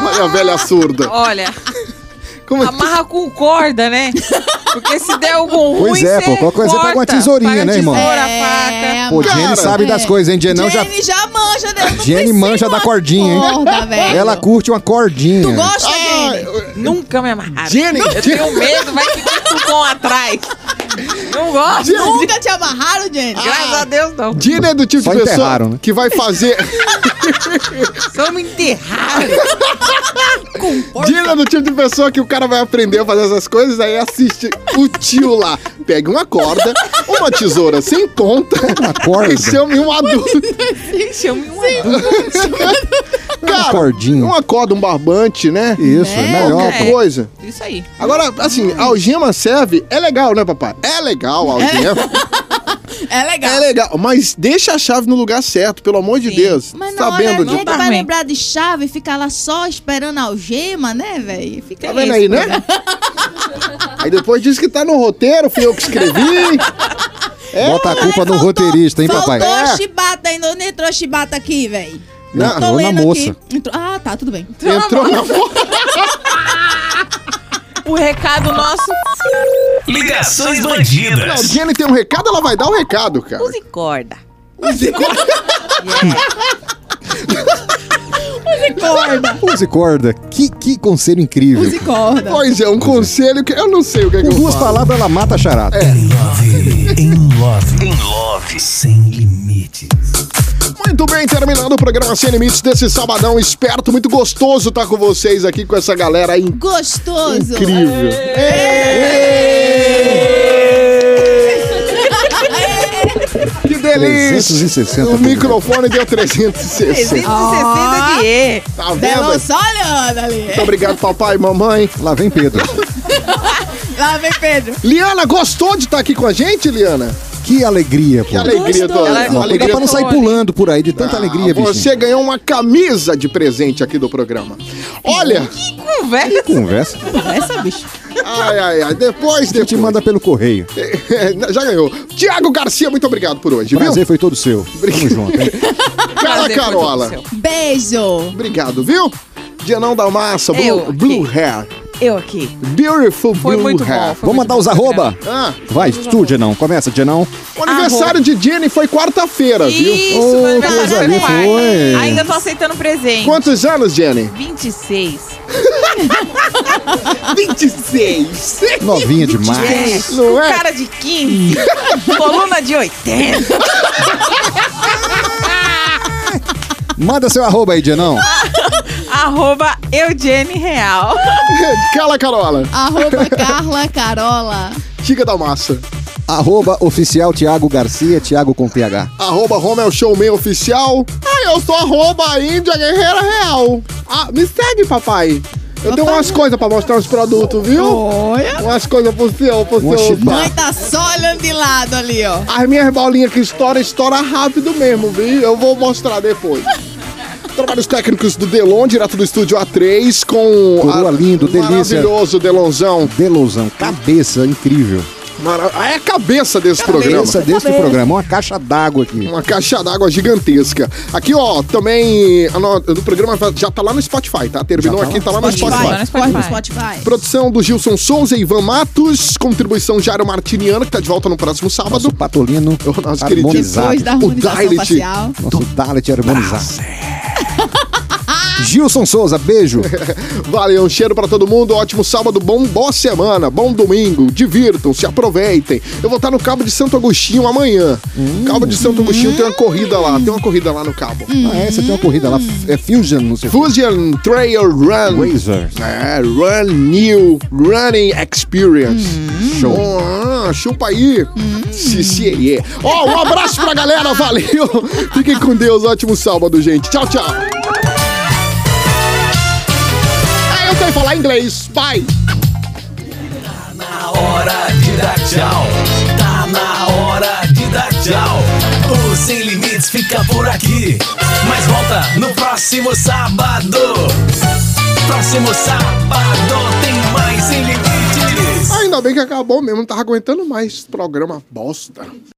Olha a velha surda. Olha, Como é que- amarra com corda, né? Porque se der algum ruim, Pois é, pô, qualquer coisa você pega uma tesourinha, né, irmão? tesoura, É, faca. Pô, Cara, Jenny sabe das é. coisas, hein? Jenny já... Jenny já manja, né? Não Jenny manja da uma cordinha, hein? corda, velho. Ela curte uma cordinha. Tu gosta, Ah, Jenny? Nunca me amarraram. Jenny, Eu tenho medo, vai que tem com atrás. Não gosto. Nunca te amarraram, Jenny? Graças a Deus, não. Jenny é do tipo Só de pessoa né? que vai fazer. Só me enterraram. Jenny é do tipo de pessoa que o cara vai aprender a fazer essas coisas, aí assiste o tio lá. Pega uma corda, uma tesoura sem ponta Uma corda. e chama um adulto. Chame um Cara, cordinha. uma corda, um barbante, né? Isso, é, É, melhor. Qualquer É. coisa. Isso aí. Agora, assim, a algema serve, é legal, né, papai? É legal a algema. É legal. É legal, mas deixa a chave no lugar certo, pelo amor de Sim. Deus. Mas na hora Sabendo é de. que vai lembrar de chave e ficar lá só esperando a algema, né, velho? Fica Tá vendo aí, né? problema. Aí depois diz que tá no roteiro, fui eu que escrevi. É, Bota a culpa no roteirista, hein, papai? Faltou É. a chibata ainda. Onde entrou a chibata aqui, velho? Não, entrou na moça. aqui. Entrou- Ah, tá, tudo bem. entrou na O recado nosso, Ligações Não, Bandidas. Jenny tem um recado, ela vai dar o recado, cara. use corda. Corda. Use corda. Que, que conselho incrível. Use corda. Pois é, um conselho que eu não sei o que é que Com eu duas falo. palavras, ela mata a charada. Em love, em love, em love, sem limites. Muito bem, terminando o programa Sem Limites desse sabadão esperto, muito gostoso estar com vocês aqui com essa galera aí Gostoso. incrível. Que delícia! 360 O microfone deu 360. 360 de E. Tá vendo? só olhando ali. Muito obrigado, papai e mamãe. Lá vem Pedro. Lá vem Pedro. Liana, gostou de estar aqui com a gente, Liana? Que alegria, pô. Que alegria do, Ela- Não, alegria dá pra não sair pulando por aí de tanta alegria, Ah, bichinho. Você ganhou uma camisa de presente aqui do programa. Olha, Conversa. Conversa. Essa, bicho. ai, ai, ai, depois, A gente depois. manda pelo correio. Já ganhou. Tiago Garcia, muito obrigado por hoje, Prazer foi todo seu. Tamo junto, hein? viu? Todo Carola. Beijo. obrigado, viu? Dianão da Massa, Blue, Eu aqui. blue Hair. Eu aqui. Beautiful Foi Blue muito Hair. bom. Foi Vamos mandar os arroba. Ah, Vai, tu, Genão. Começa, Genão. o aniversário de Jenny foi quarta-feira, viu? Isso, Ô, meu aniversário coisa quarta. foi. Ainda tô aceitando presente. Quantos anos, Jenny? 26. 26. Novinha demais. Não Com é? cara de 15. coluna de 80. Manda seu arroba aí, Genão. Arroba Eugene Real. Cala, Carola. Arroba Carla Carola. Diga da massa. Arroba oficial Thiago Garcia, Thiago com TH. Arroba Romel Showman Oficial. Ah, eu sou arroba Índia Guerreira Real. Ah, me segue, papai. Eu tenho umas coisas pra mostrar os produtos, viu? Olha. Umas coisas pro seu, pro Uma seu. Mãe tá só olhando de lado ali, ó. As minhas bolinhas que estoura, estoura rápido mesmo, viu? Eu vou mostrar depois. Trabalhos técnicos do Delon, direto do estúdio A3, com Coroa lindo, o delícia. maravilhoso Delonzão. Delosão, cabeça incrível. Mara... Ah, É a cabeça desse Cabeça programa. desse programa, uma caixa d'água aqui. Uma caixa d'água gigantesca. Aqui, ó, também a no- do programa já tá lá no Spotify, tá? Terminou tá aqui, lá? tá lá no Spotify. Spotify. No Spotify. Spotify. Produção do Gilson Souza e Ivan Matos, contribuição Jairo Martiniano, que tá de volta no próximo sábado. Nosso patolino O nosso queridíssimo- harmonizado. Depois da harmonização Dalit. facial. Nosso Dalet harmonizado. Gilson Souza, beijo. Valeu, um cheiro pra todo mundo, ótimo sábado, bom, boa semana, bom domingo, divirtam-se, aproveitem. Eu vou estar no Cabo de Santo Agostinho amanhã. Cabo de Santo Agostinho tem uma corrida lá, tem uma corrida lá no Cabo. Ah, é, você tem uma corrida lá, é Fusion, não sei. Fusion Trail Run. Razors. É, Run New Running Experience. Show. Ah, chupa aí. Se, se, yeah. Ó, um abraço pra galera, valeu. Fiquem com Deus, ótimo sábado, gente. Tchau, tchau. Sei falar inglês. Bye. Na hora de dar tchau. Tá na hora de dar tchau. O Sem Limites fica por aqui. Mas volta no próximo sábado. Próximo sábado tem mais Sem Limites. Ainda bem que acabou mesmo, não tava aguentando mais programa bosta.